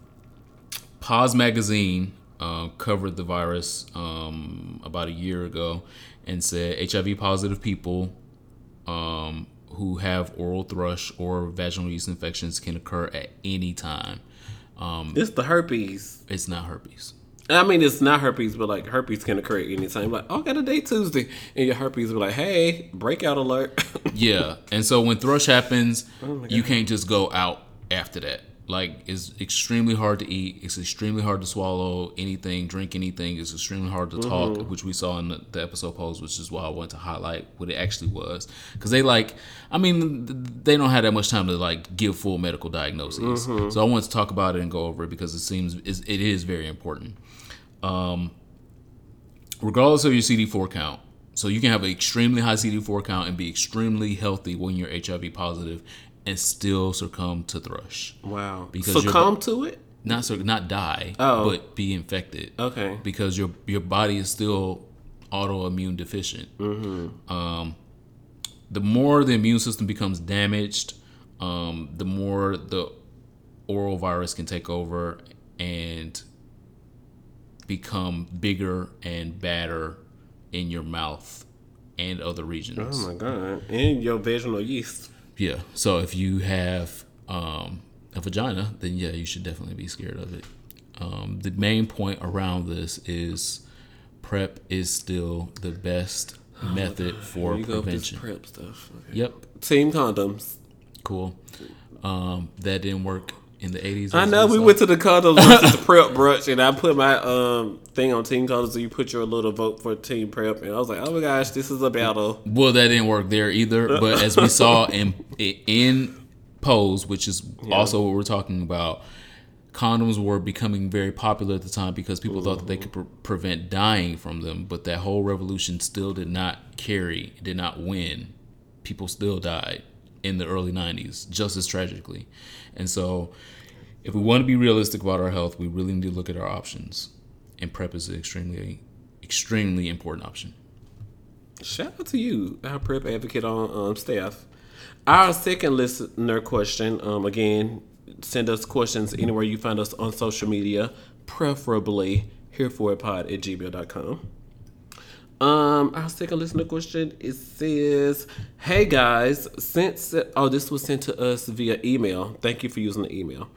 POZ magazine uh, covered the virus um, about a year ago and said HIV positive people um, who have oral thrush or vaginal yeast infections can occur at any time. Um, It's the herpes. it's not herpes. I mean, it's not herpes, but like herpes can occur at any time. Like, oh, I got a date Tuesday, and your herpes be like, "Hey, breakout alert!" <laughs> Yeah, and so when thrush happens, you can't just go out after that. Like it's extremely hard to eat. It's extremely hard to swallow anything, drink anything. It's extremely hard to talk, which we saw in the, the episode post, which is why I wanted to highlight what it actually was. Because they like, I mean, they don't have that much time to like give full medical diagnoses. So I wanted to talk about it and go over it because it seems it is very important. Um, regardless of your CD4 count. So you can have an extremely high CD4 count and be extremely healthy when you're HIV positive and still succumb to thrush. wow. Because Succumb to it. Not sur- not die, Oh. but be infected. Okay. Because your your body is still autoimmune deficient. Mm-hmm. Um, the more the immune system becomes damaged, um, the more the oral virus can take over and become bigger and badder in your mouth and other regions. Oh my god! And your vaginal yeast. Yeah. So if you have um, a vagina, then yeah, you should definitely be scared of it. Um, the main point around this is prep is still the best method for You go with this prevention. prep stuff. Okay. Yep. Team condoms. Cool. Um, that didn't work in the 80s. I know we went to the condoms versus the <laughs> prep brunch, and I put my um thing on team condoms. So you put your little vote for team prep, and I was like, oh my gosh, this is a battle. Well, that didn't work there either. <laughs> But as we saw in in pose, which is also what we're talking about, condoms were becoming very popular at the time because people thought that they could pre- prevent dying from them. But that whole revolution still did not carry, did not win. People still died in the early '90s, just as tragically. And so, if we want to be realistic about our health, we really need to look at our options. And prep is an extremely, extremely important option. Shout out to you, our prep advocate on um, staff. Our second listener question, um, again, send us questions anywhere you find us on social media, preferably here for it pod at gmail.com. Um, our second listener question it says, "Hey guys, since oh this was sent to us via email. Thank you for using the email.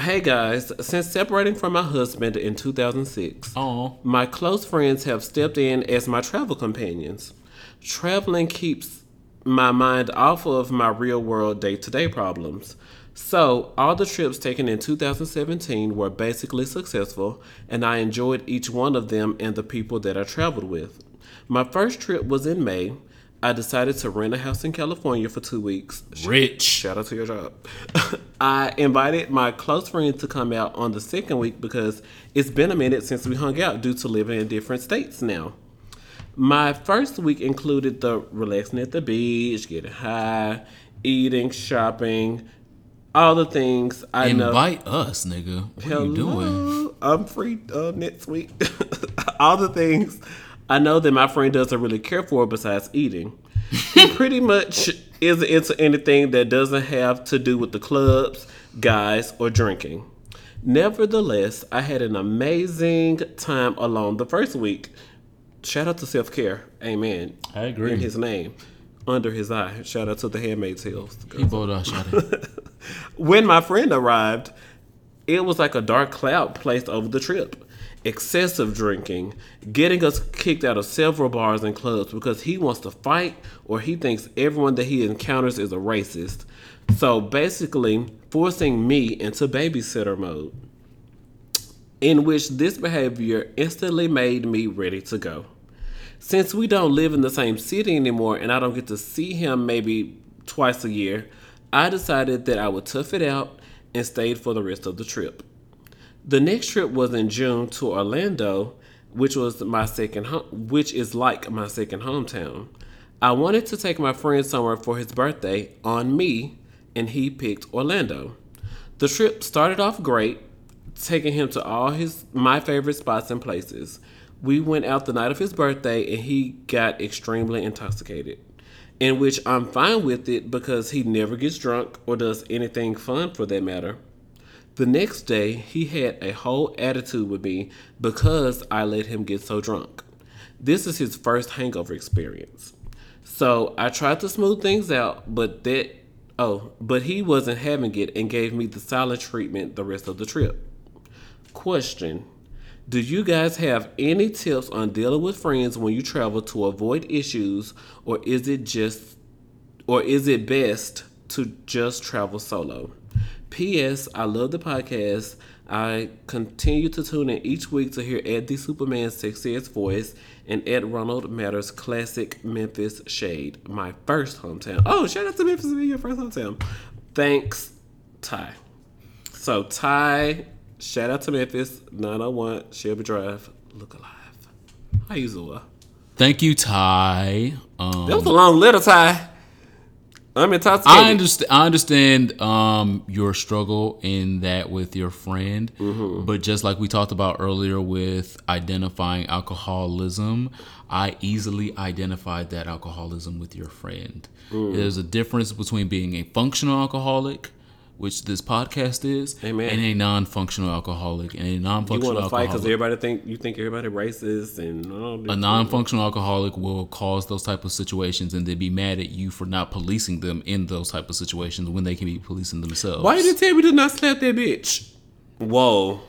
Hey guys, since separating from my husband in 2006, Oh, my close friends have stepped in as my travel companions. Traveling keeps my mind off of my real world day to day problems. So, all the trips taken in 2017 were basically successful, and I enjoyed each one of them and the people that I traveled with. My first trip was in May. I decided to rent a house in California for two weeks. rich. Shout out to your job. <laughs> I invited my close friends to come out on the second week because it's been a minute since we hung out due to living in different states now. My first week included the relaxing at the beach, getting high, eating, shopping, all the things I know. Invite us, nigga. What are you doing? Hello, I'm free uh, next week. <laughs> All the things I know that my friend doesn't really care for besides eating. He <laughs> pretty much isn't into anything that doesn't have to do with the clubs, guys, or drinking. Nevertheless, I had an amazing time alone the first week. Shout out to self care. Amen. I agree. In his name. Under his eye. Shout out to the Handmaid's Tales. He bought us shot it. <laughs> When my friend arrived, it was like a dark cloud placed over the trip. Excessive drinking, getting us kicked out of several bars and clubs because he wants to fight or he thinks everyone that he encounters is a racist. So basically, forcing me into babysitter mode, in which this behavior instantly made me ready to go. Since we don't live in the same city anymore and I don't get to see him maybe twice a year, I decided that I would tough it out and stayed for the rest of the trip. The next trip was in June to Orlando, which was my second home, which is like my second hometown. I wanted to take my friend somewhere for his birthday on me, and he picked Orlando. The trip started off great, taking him to all his my favorite spots and places. We went out the night of his birthday and he got extremely intoxicated. In which I'm fine with it because he never gets drunk or does anything fun for that matter. The next day, he had a whole attitude with me because I let him get so drunk. This is his first hangover experience. So I tried to smooth things out, but that oh, but he wasn't having it and gave me the silent treatment the rest of the trip. Question. Do you guys have any tips on dealing with friends when you travel to avoid issues or is it just or is it best to just travel solo? P.S. I love the podcast. I continue to tune in each week to hear Ed the Superman's sexiest voice and Ed Ronald Matters classic Memphis Shade, my first hometown. Oh, shout out to Memphis being your first hometown. Thanks, Ty. So Ty, shout out to Memphis, 901 Shelby Drive, look alive. How you Zua? Thank you, Ty. Um, That was a long letter, Ty. I'm intoxicated. I understand. I understand um, your struggle in that with your friend, Mm-hmm. but just like we talked about earlier with identifying alcoholism, I easily identified that alcoholism with your friend. Mm. There's a difference between being a functional alcoholic, which this podcast is, Amen. and a non-functional alcoholic. And a You non-functional want to fight because everybody think you think everybody racist and a non-functional alcoholic will cause those type of situations, and then be mad at you for not policing them in those type of situations when they can be policing themselves. Why didn't tell me to not slap that bitch? Whoa,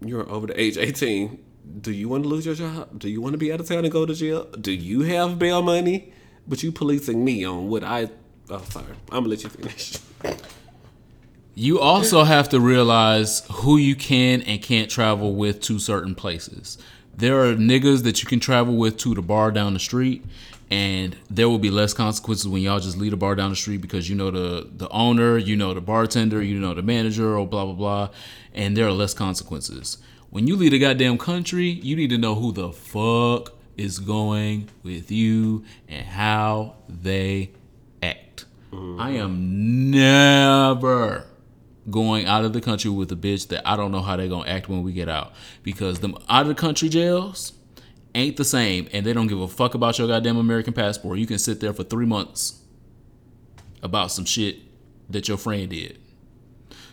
you're over the age 18. Do you want to lose your job? Do you want to be out of town and go to jail? Do you have bail money? But you policing me on what I. Oh, sorry. I'm gonna let you finish. <laughs> You also have to realize who you can and can't travel with to certain places. There are niggas that you can travel with to the bar down the street, and there will be less consequences when y'all just leave the bar down the street because you know the the owner, you know the bartender, you know the manager, or blah blah blah, and there are less consequences. When you leave the goddamn country, you need to know who the fuck is going with you and how they act. I am never going out of the country with a bitch that I don't know how they're gonna act when we get out. Because them out of the country jails ain't the same and they don't give a fuck about your goddamn American passport. You can sit there for three months about some shit that your friend did.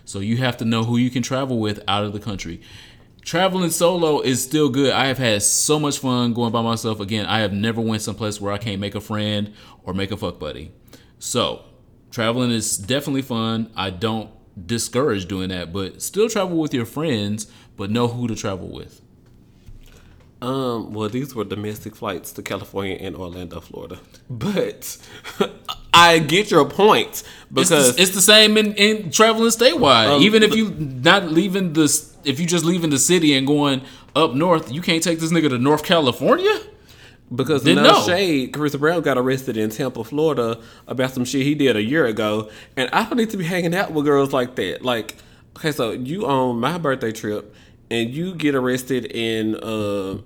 So you have to know who you can travel with out of the country. Traveling solo is still good. I have had so much fun going by myself. Again, I have never went someplace where I can't make a friend or make a fuck buddy. So, traveling is definitely fun. I don't discourage doing that, but still travel with your friends, but know who to travel with. Um, well, these were domestic flights to California and Orlando, Florida. <laughs> But <laughs> I get your point It's because the, it's the same in, in traveling statewide. Um, Even if you not leaving the if you just leaving the city and going up north, you can't take this nigga to North California. Because Didn't no know. shade, Carissa Brown got arrested in Tampa, Florida, about some shit he did a year ago, and I don't need to be hanging out with girls like that. Like, okay, so you on my birthday trip, and you get arrested in uh,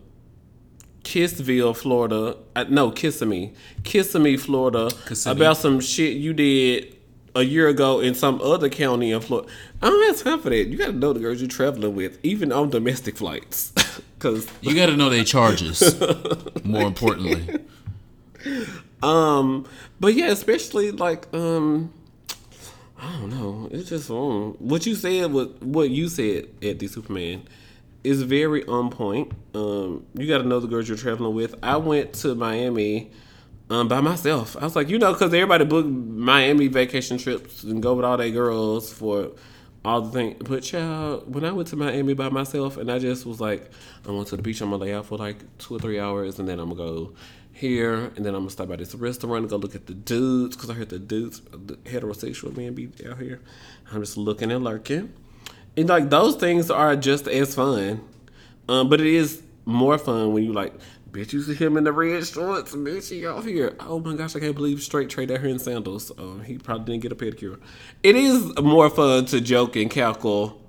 Kissville, Florida. Uh, no, Kissimmee, Kissimmee, Florida, Kissimmee. about some shit you did a year ago in some other county in Florida. I don't have time for that. You got to know the girls you're traveling with, even on domestic flights, <laughs> because You got to know their charges. <laughs> More importantly, Um, but yeah, especially like um, I don't know. It's just um, what you said. What what you said at the Superman is very on point. Um, you got to know the girls you're traveling with. I went to Miami. Um, by myself, I was like, you know, because everybody book Miami vacation trips and go with all their girls for all the things. But child, when I went to Miami by myself, and I just was like, I went to the beach. I'm gonna lay out for like two or three hours, and then I'm gonna go here, and then I'm gonna stop by this restaurant and go look at the dudes because I heard the dudes, the heterosexual men, be out here. I'm just looking and lurking, and like those things are just as fun. Um, but it is more fun when you like, bitch, you see him in the red shorts, bitch, he out here. Oh my gosh, I can't believe straight trade out here in sandals. Um, he probably didn't get a pedicure. It is more fun to joke and cackle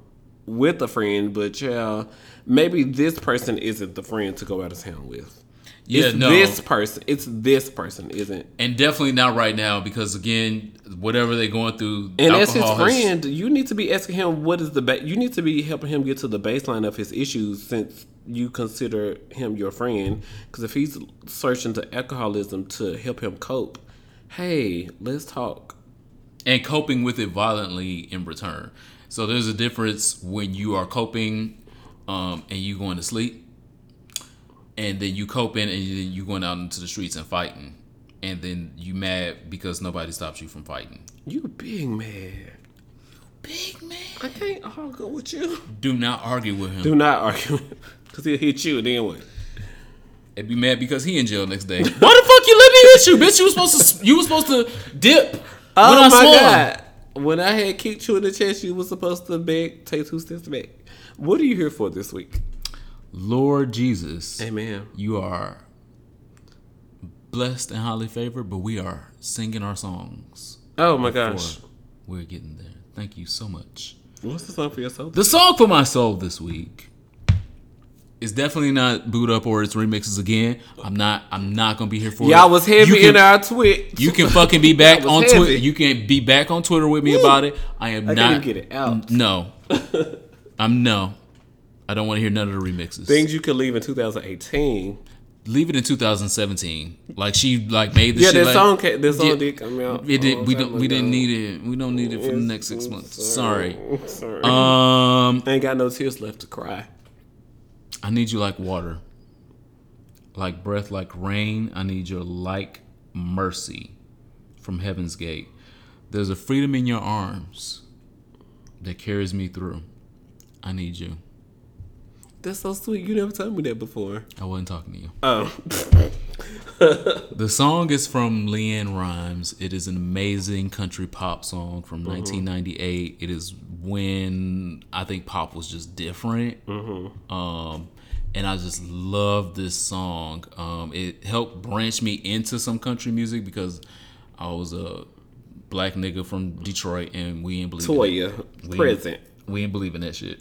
with a friend, but yeah, maybe this person isn't the friend to go out of town with. Yeah, it's no, this person. It's this person, isn't? and definitely not right now because again, whatever they're going through, And as his alcohol has- friend, you need to be asking him what is the ba- you need to be helping him get to the baseline of his issues since you consider him your friend. Because if he's searching to alcoholism to help him cope, hey, let's talk. and coping with it violently in return. So there's a difference when you are coping um, and you going to sleep, and then you coping and then you going out into the streets and fighting. and then you mad because nobody stops you from fighting. You big man. Big man. I can't argue with you. Do not argue with him. Do not argue. Because he'll hit you, and then what? and be mad because he in jail next day. Why the fuck you let me hit you, bitch? You was supposed to you was supposed to dip. Oh when I my swung. god! When I had kicked you in the chest, you was supposed to beg, take two steps back. What are you here for this week? Lord Jesus, Amen. you are blessed and highly favored, but we are singing our songs. Oh my gosh! we're getting there. Thank you so much. What's the song for your soul? The song for my soul this week is definitely not boot up or its remixes again. I'm not. I'm not gonna be here for it. Y'all was heavy You can- in our twit. You can <laughs> fucking be back on. Twitter. You can be back on Twitter with me about it. I am not. I not. get it out. No, <laughs> I'm no. I don't want to hear none of the remixes. Things you could leave in 2018. Leave it in 2017. Like she like made the Yeah, shit. that like, song. ca- That song Yeah, did come out. It did. We don't. We didn't need it. We don't need it for the next six months. Sorry. Sorry. <laughs> Um, I ain't got no tears left to cry. I need you like water, like breath, like rain. I need your like mercy from Heaven's Gate. There's a freedom in your arms that carries me through. I need you. That's so sweet. You never told me that before. I wasn't talking to you. Oh, <laughs> The song is from LeAnn Rimes. It is an amazing country pop song from 1998. It is when I think pop was just different. Um, and I just love this song. Um, it helped branch me into some country music because I was a black nigga from Detroit and we ain't believe in. Toya, We- present. We ain't believe in that shit.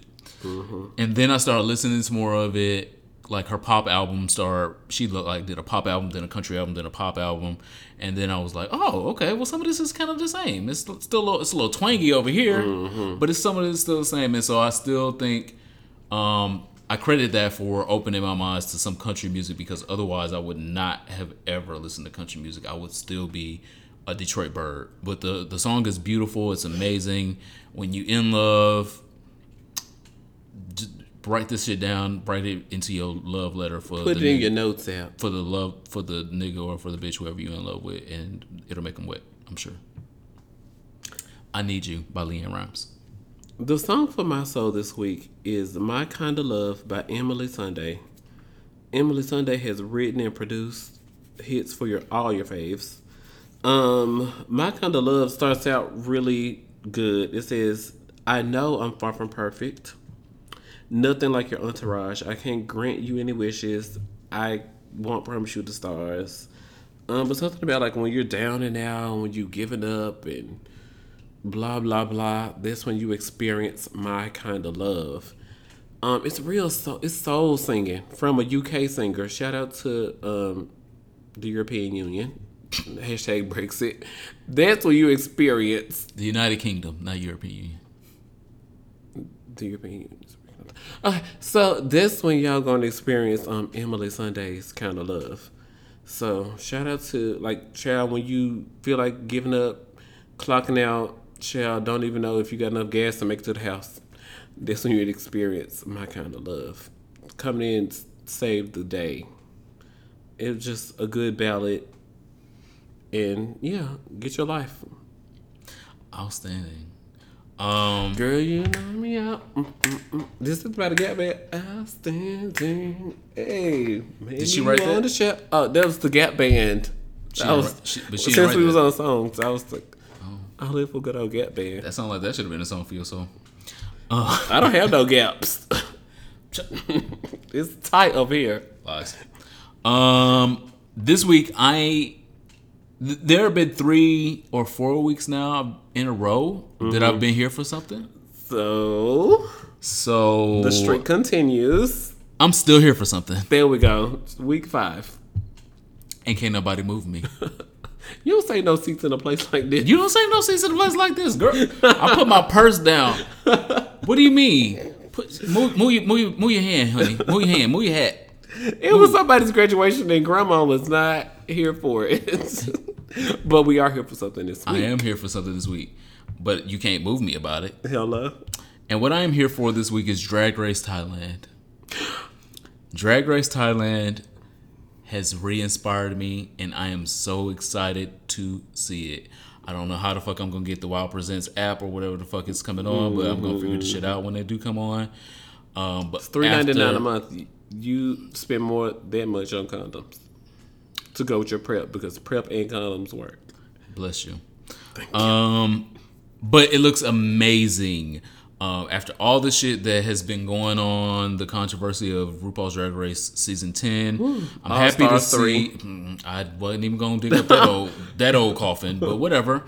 And then I started listening to more of it. Like her pop album started, she looked like did a pop album, then a country album, then a pop album, and then I was like, oh, okay. Well, some of this is kind of the same. It's still a little, it's a little twangy over here, but it's some of it's still the same. And so I still think um, I credit that for opening my minds to some country music because otherwise I would not have ever listened to country music. I would still be a Detroit bird. But the the song is beautiful. It's amazing. When you in love, write this shit down. Write it into your love letter for Put the it in nigga- your notes app. for the love for the nigga or for the bitch whoever you're in love with, and it'll make them wet. I'm sure. I need you by LeAnn Rimes. The song for my soul this week is My Kind of Love by Emeli Sandé. Emeli Sandé has written and produced hits for your all your faves. Um, My Kind of Love starts out really good. It says, I know I'm far from perfect. Nothing like your entourage. I can't grant you any wishes. I won't promise you the stars. Um, but something about like when you're down and out, when you giving up and blah blah blah. That's when you experience my kind of love. Um, it's real so it's soul singing from a UK singer. Shout out to um the European Union. <laughs> Hashtag Brexit. That's when you experience The United Kingdom, not European Union. the European Union. Okay, so this when y'all gonna experience um Emeli Sandé's kind of love. So shout out to like child when you feel like giving up, clocking out, child don't even know if you got enough gas to make it to the house. That's when you'd experience my kind of love. Coming in save the day. It's just a good ballad. And yeah, get your life. Outstanding. Um, Girl, you know me out. Mm, mm, mm. This is about to get me outstanding. Hey, maybe she you write that? the show. Oh, that was the Gap Band. She was, she- but she since we was that. on songs, I was like, oh. I live for good old Gap Band. that sounds like that should have been a song for your soul. <laughs> I don't have no gaps. <laughs> it's tight up here. Lies. Um, this week I th- there have been three or four weeks now in a row that Mm-hmm. I've been here for something. So So the streak continues. I'm still here for something, There we go. Week five. and can't nobody move me. <laughs> You don't say no seats in a place like this. You don't say no seats in a place like this, girl. I put my purse down. <laughs> What do you mean? Put, move, move, move, move your hand, honey. Move your hand. Move your hat. It was somebody's graduation and grandma was not here for it. <laughs> <laughs> but we are here for something this week. I am here for something this week, but you can't move me about it. Hello. And what I am here for this week is Drag Race Thailand. <gasps> Drag Race Thailand has re-inspired me, and I am so excited to see it. I don't know how the fuck I'm gonna get the WOW Presents app or whatever the fuck is coming on, but I'm gonna figure the shit out when they do come on. Um, but Three ninety nine a month. You spend more that much on condoms to go with your prep because prep and condoms work. Bless you. Um, but it looks amazing. Um, after all the shit that has been going on, the controversy of RuPaul's Drag Race season ten, I'm happy to see. Mm, I wasn't even gonna dig up that <laughs> old that old coffin, but whatever.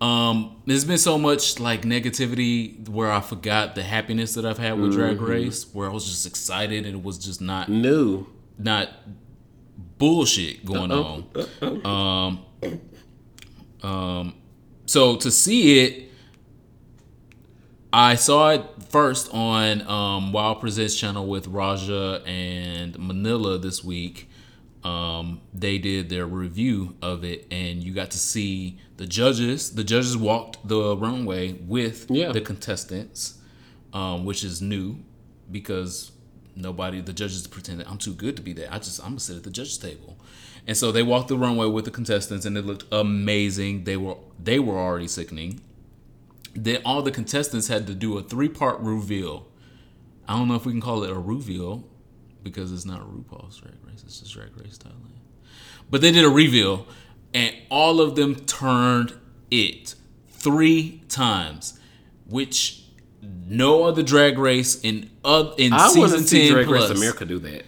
Um, there's been so much like negativity where I forgot the happiness that I've had with Drag Race, where I was just excited and it was just not New. not bullshit going on. Um, um, so to see it, I saw it first on um, WOW Presents channel with Raja and Manila this week. Um, they did their review of it, and you got to see the judges. The judges walked the runway with Yeah. the contestants, um, which is new because nobody, the judges pretended I'm too good to be there. I just I'm gonna sit at the judges table, and so they walked the runway with the contestants, and it looked amazing. They were they were already sickening. Then all the contestants had to do a three part reveal. I don't know if we can call it a reveal because it's not RuPaul's Drag Race. It's just Drag Race Thailand. But they did a reveal, and all of them turned it three times, which no other Drag Race in uh, in I season ten Drag plus. Race America do that.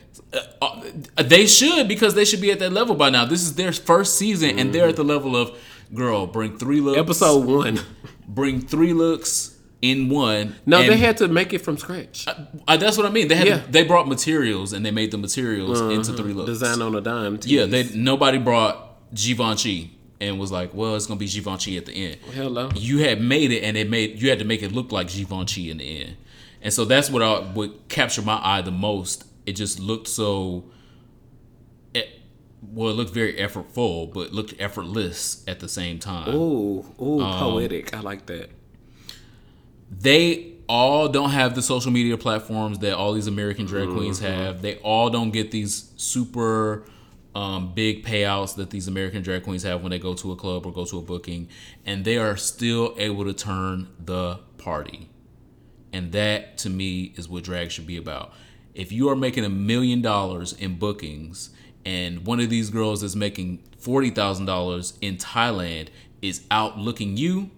Uh, they should because they should be at that level by now. This is their first season, and they're at the level of girl. Bring three looks. Episode one. <laughs> Bring three looks in one. No, they had to make it from scratch. Uh, that's what I mean. They had Yeah. to- they brought materials and they made the materials into three looks. Design on a dime. Yeah, they nobody brought Givenchy and was like, well, it's gonna be Givenchy at the end. Hello. You had made it and it made you had to make it look like Givenchy in the end, and so that's what I would capture my eye the most. It just looked so. It, well, it looked very effortful, but looked effortless at the same time. Ooh, ooh, Um, poetic. I like that. they all don't have the social media platforms that all these American drag queens have. They all don't get these super um, big payouts that these American drag queens have when they go to a club or go to a booking, and they are still able to turn the party. And that to me is what drag should be about. If you are making a million dollars in bookings and one of these girls is making $40,000 in Thailand is out looking you,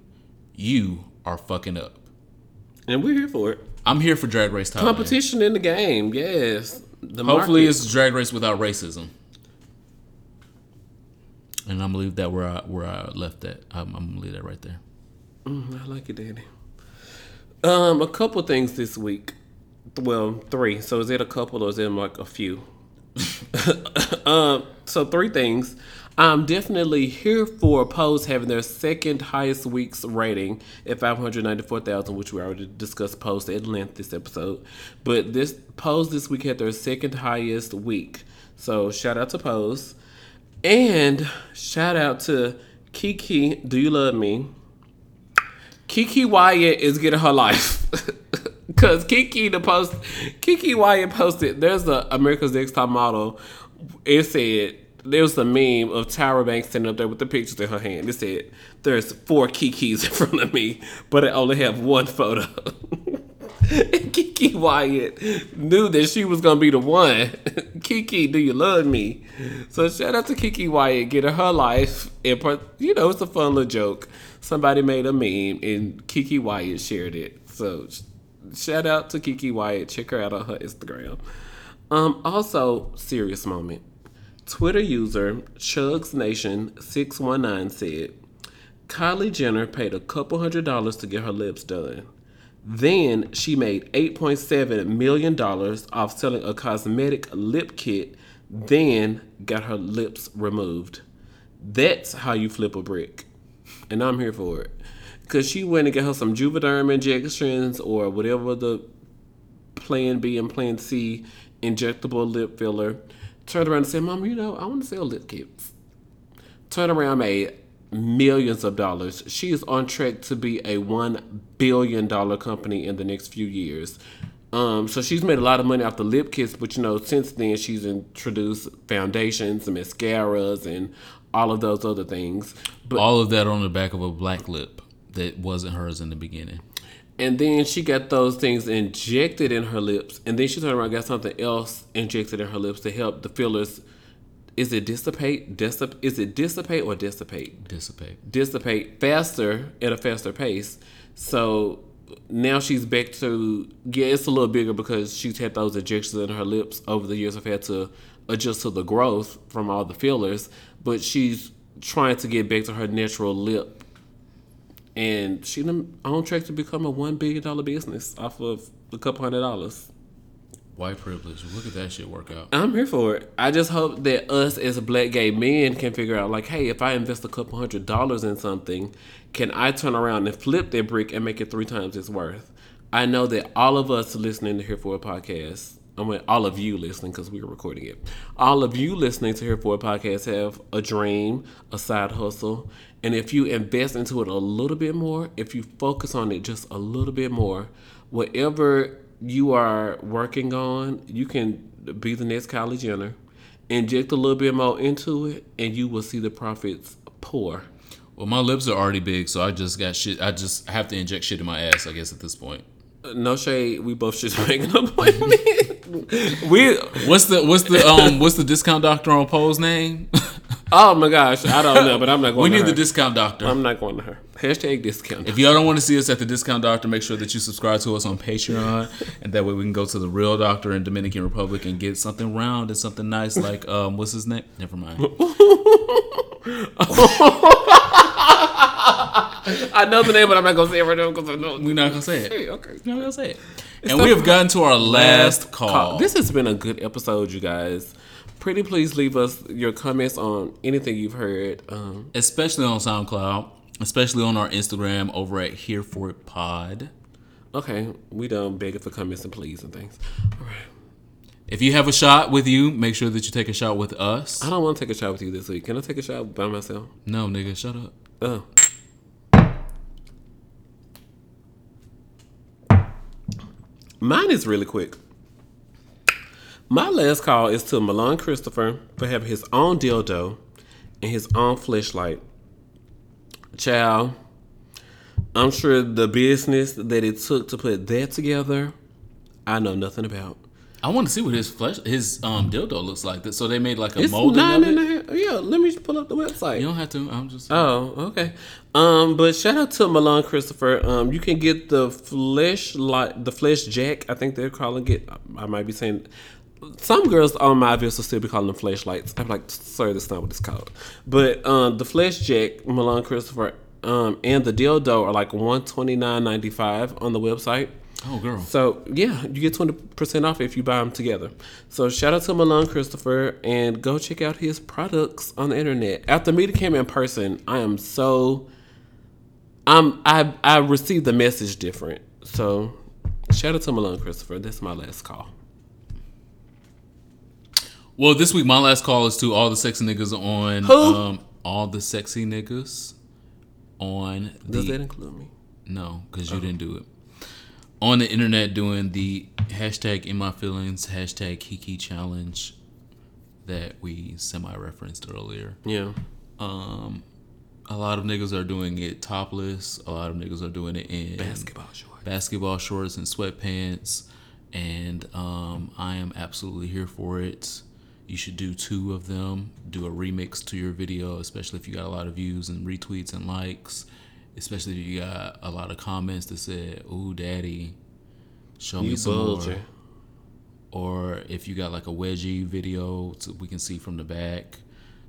you are fucking up. And we're here for it. I'm here for Drag Race Thailand. Competition in the game. Yes. The Hopefully, market. it's Drag Race without racism. And I'm gonna leave that where I where I left that. I'm, I'm gonna leave that right there. Mm, I like it, Daddy. Um, a couple things this week. Well, three. So is it a couple or is it like a few? <laughs> um, so three things. I'm definitely here for Pose having their second highest week's rating at 594,000, which we already discussed Pose at length this episode. But this Pose this week had their second highest week. So shout out to Pose. And shout out to Kiki, Do You Love Me? Kiki Wyatt is getting her life. <laughs> Cause Kiki the post Kiki Wyatt posted there's the America's Next Top Model. It said there was a meme of Tyra Banks standing up there with the pictures in her hand. It said there's four Kikis in front of me, but I only have one photo. <laughs> <laughs> Kiki Wyatt knew that she was gonna be the one. <laughs> Kiki, do you love me? So shout out to Kiki Wyatt getting her life. And you know, it's a fun little joke. Somebody made a meme and Kiki Wyatt shared it. So shout out to Kiki Wyatt. Check her out on her Instagram. Um, also, serious moment. Twitter user Chugs Nation six one nine said, Kylie Jenner paid a couple hundred dollars to get her lips done. Then she made $8.7 million off selling a cosmetic lip kit, then got her lips removed. That's how you flip a brick. And I'm here for it. Because she went and got her some Juvederm injections or whatever the plan B and plan C injectable lip filler. Turned around and said, Mom, you know, I want to sell lip kits. Turned around, made millions of dollars. She is on track to be a $1 billion company in the next few years. Um, so she's made a lot of money off the lip kits, but you know, since then she's introduced foundations and mascaras and all of those other things. But All of that on the back of a black lip that wasn't hers in the beginning. and then she got those things injected in her lips, and then she turned around and got something else injected in her lips to help the fillers. Is it dissipate? Dissip- is it dissipate or dissipate? Dissipate. dissipate faster at a faster pace. So now she's back to yeah, it's a little bigger because she's had those injections in her lips over the years. I've had to adjust to the growth from all the fillers, but she's trying to get back to her natural lip. And she's on track to become a one billion dollar business off of a couple hundred dollars. White privilege. Look at that shit work out. I'm here for it. I just hope that us as black gay men can figure out, like, hey, if I invest a couple hundred dollars in something, can I turn around and flip that brick and make it three times its worth? I know that all of us listening to Here for It Podcast, I mean, all of you listening because we are recording it, all of you listening to Here for It Podcast have a dream, a side hustle. And if you invest into it a little bit more, if you focus on it just a little bit more, whatever you are working on, you can be the next Kylie Jenner. Inject a little bit more into it, and you will see the profits pour. Well, my lips are already big, so I just got shit. I just have to inject shit in my ass, I guess, at this point. No shade, we both should <laughs> make an appointment. <laughs> we, What's the what's the um what's the discount doctor on Poe's name? <laughs> oh my gosh, I don't know, but I'm not going. To We need her. the discount doctor. I'm not going to her. Hashtag discount. If y'all don't want to see us at the discount doctor, make sure that you subscribe to us on Patreon, and that way we can go to the real doctor in Dominican Republic and get something round and something nice like um what's his name? Never mind. <laughs> I know the name, but I'm not gonna say it right now because I know. We're not gonna say it. Hey, okay. We're not gonna say it. And we have gotten to our last call. This has been a good episode, you guys. Pretty please leave us your comments on anything you've heard. Um, especially on SoundCloud, especially on our Instagram over at Here for It Pod. okay, we done begging for comments and please and things. All right. If you have a shot with you, make sure that you take a shot with us. I don't want to take a shot with you this week. Can I take a shot by myself? No, nigga, shut up. Oh. Mine is really quick. My last call is to Milan Christopher for having his own dildo and his own fleshlight. Child, I'm sure the business that it took to put that together, I know nothing about. I want to see what his flesh, his um dildo looks like. So they made like a It's molding nine of and it. a half. Yeah, let me pull up the website. You don't have to. I'm just. Oh, okay. Um, but shout out to Milan Christopher. Um, you can get the flesh light, the flesh jack. I think they're calling it. I might be saying. Some girls on my videos will still be calling them flashlights. I'm like, sorry, that's not what it's called. But um, the flesh jack, Milan Christopher, um, and the dildo are like one twenty nine ninety five on the website. oh, girl. So yeah, you get twenty percent off if you buy them together. So shout out to Milan Christopher and go check out his products on the internet. After meeting him in person, I am so I'm I I received the message different. So shout out to Milan Christopher. That's my last call. Well, this week my last call is to all the sexy niggas on. Who? Um, all the sexy niggas on Does the that include me? No, because you didn't do it. On the internet, doing the hashtag in my feelings, hashtag Kiki challenge that we semi referenced earlier. Yeah. Um, a lot of niggas are doing it topless. A lot of niggas are doing it in Basketball short. basketball shorts and sweatpants. And um, I am absolutely here for it. You should do two of them. Do a remix to your video, especially if you got a lot of views and retweets and likes. Especially if you got a lot of comments that said, "Ooh, daddy, show me You some more." Or if you got like a wedgie video, we can see from the back.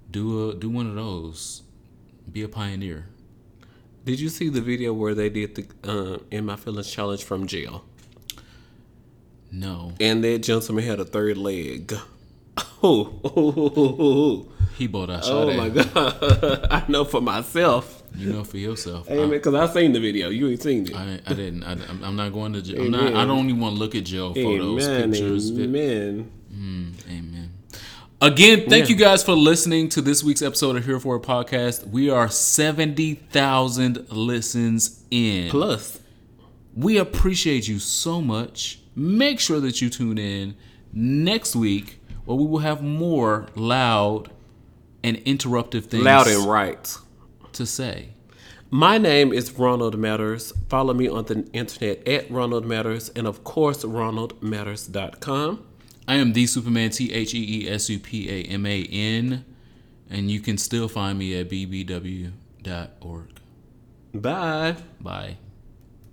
Do a do one of those. Be a pioneer. Did you see the video where they did the uh, in my feelings challenge from jail? No, And that gentleman had a third leg. Oh, oh, oh, oh, oh. he bought out Oh my god! I know for myself. You know for yourself. Man, because I seen the video. You ain't seen it. I, I didn't. I, I'm- I'm not going to jail. I'm not, I don't even want to look at jail photos, Amen. pictures. vi- Amen. Amen. Again, thank Yeah. you guys for listening to this week's episode of Here for It Podcast. We are 70,000 listens in. Plus, We appreciate you so much. Make sure that you tune in next week where we will have more loud and interruptive things Loud and right. to say. My name is Ronald Matters. Follow me on the internet at Ronald Matters and, of course, ronaldmatters.com. I am the Superman, T H E E S U P A M A N, and you can still find me at bbw.org. Bye. Bye.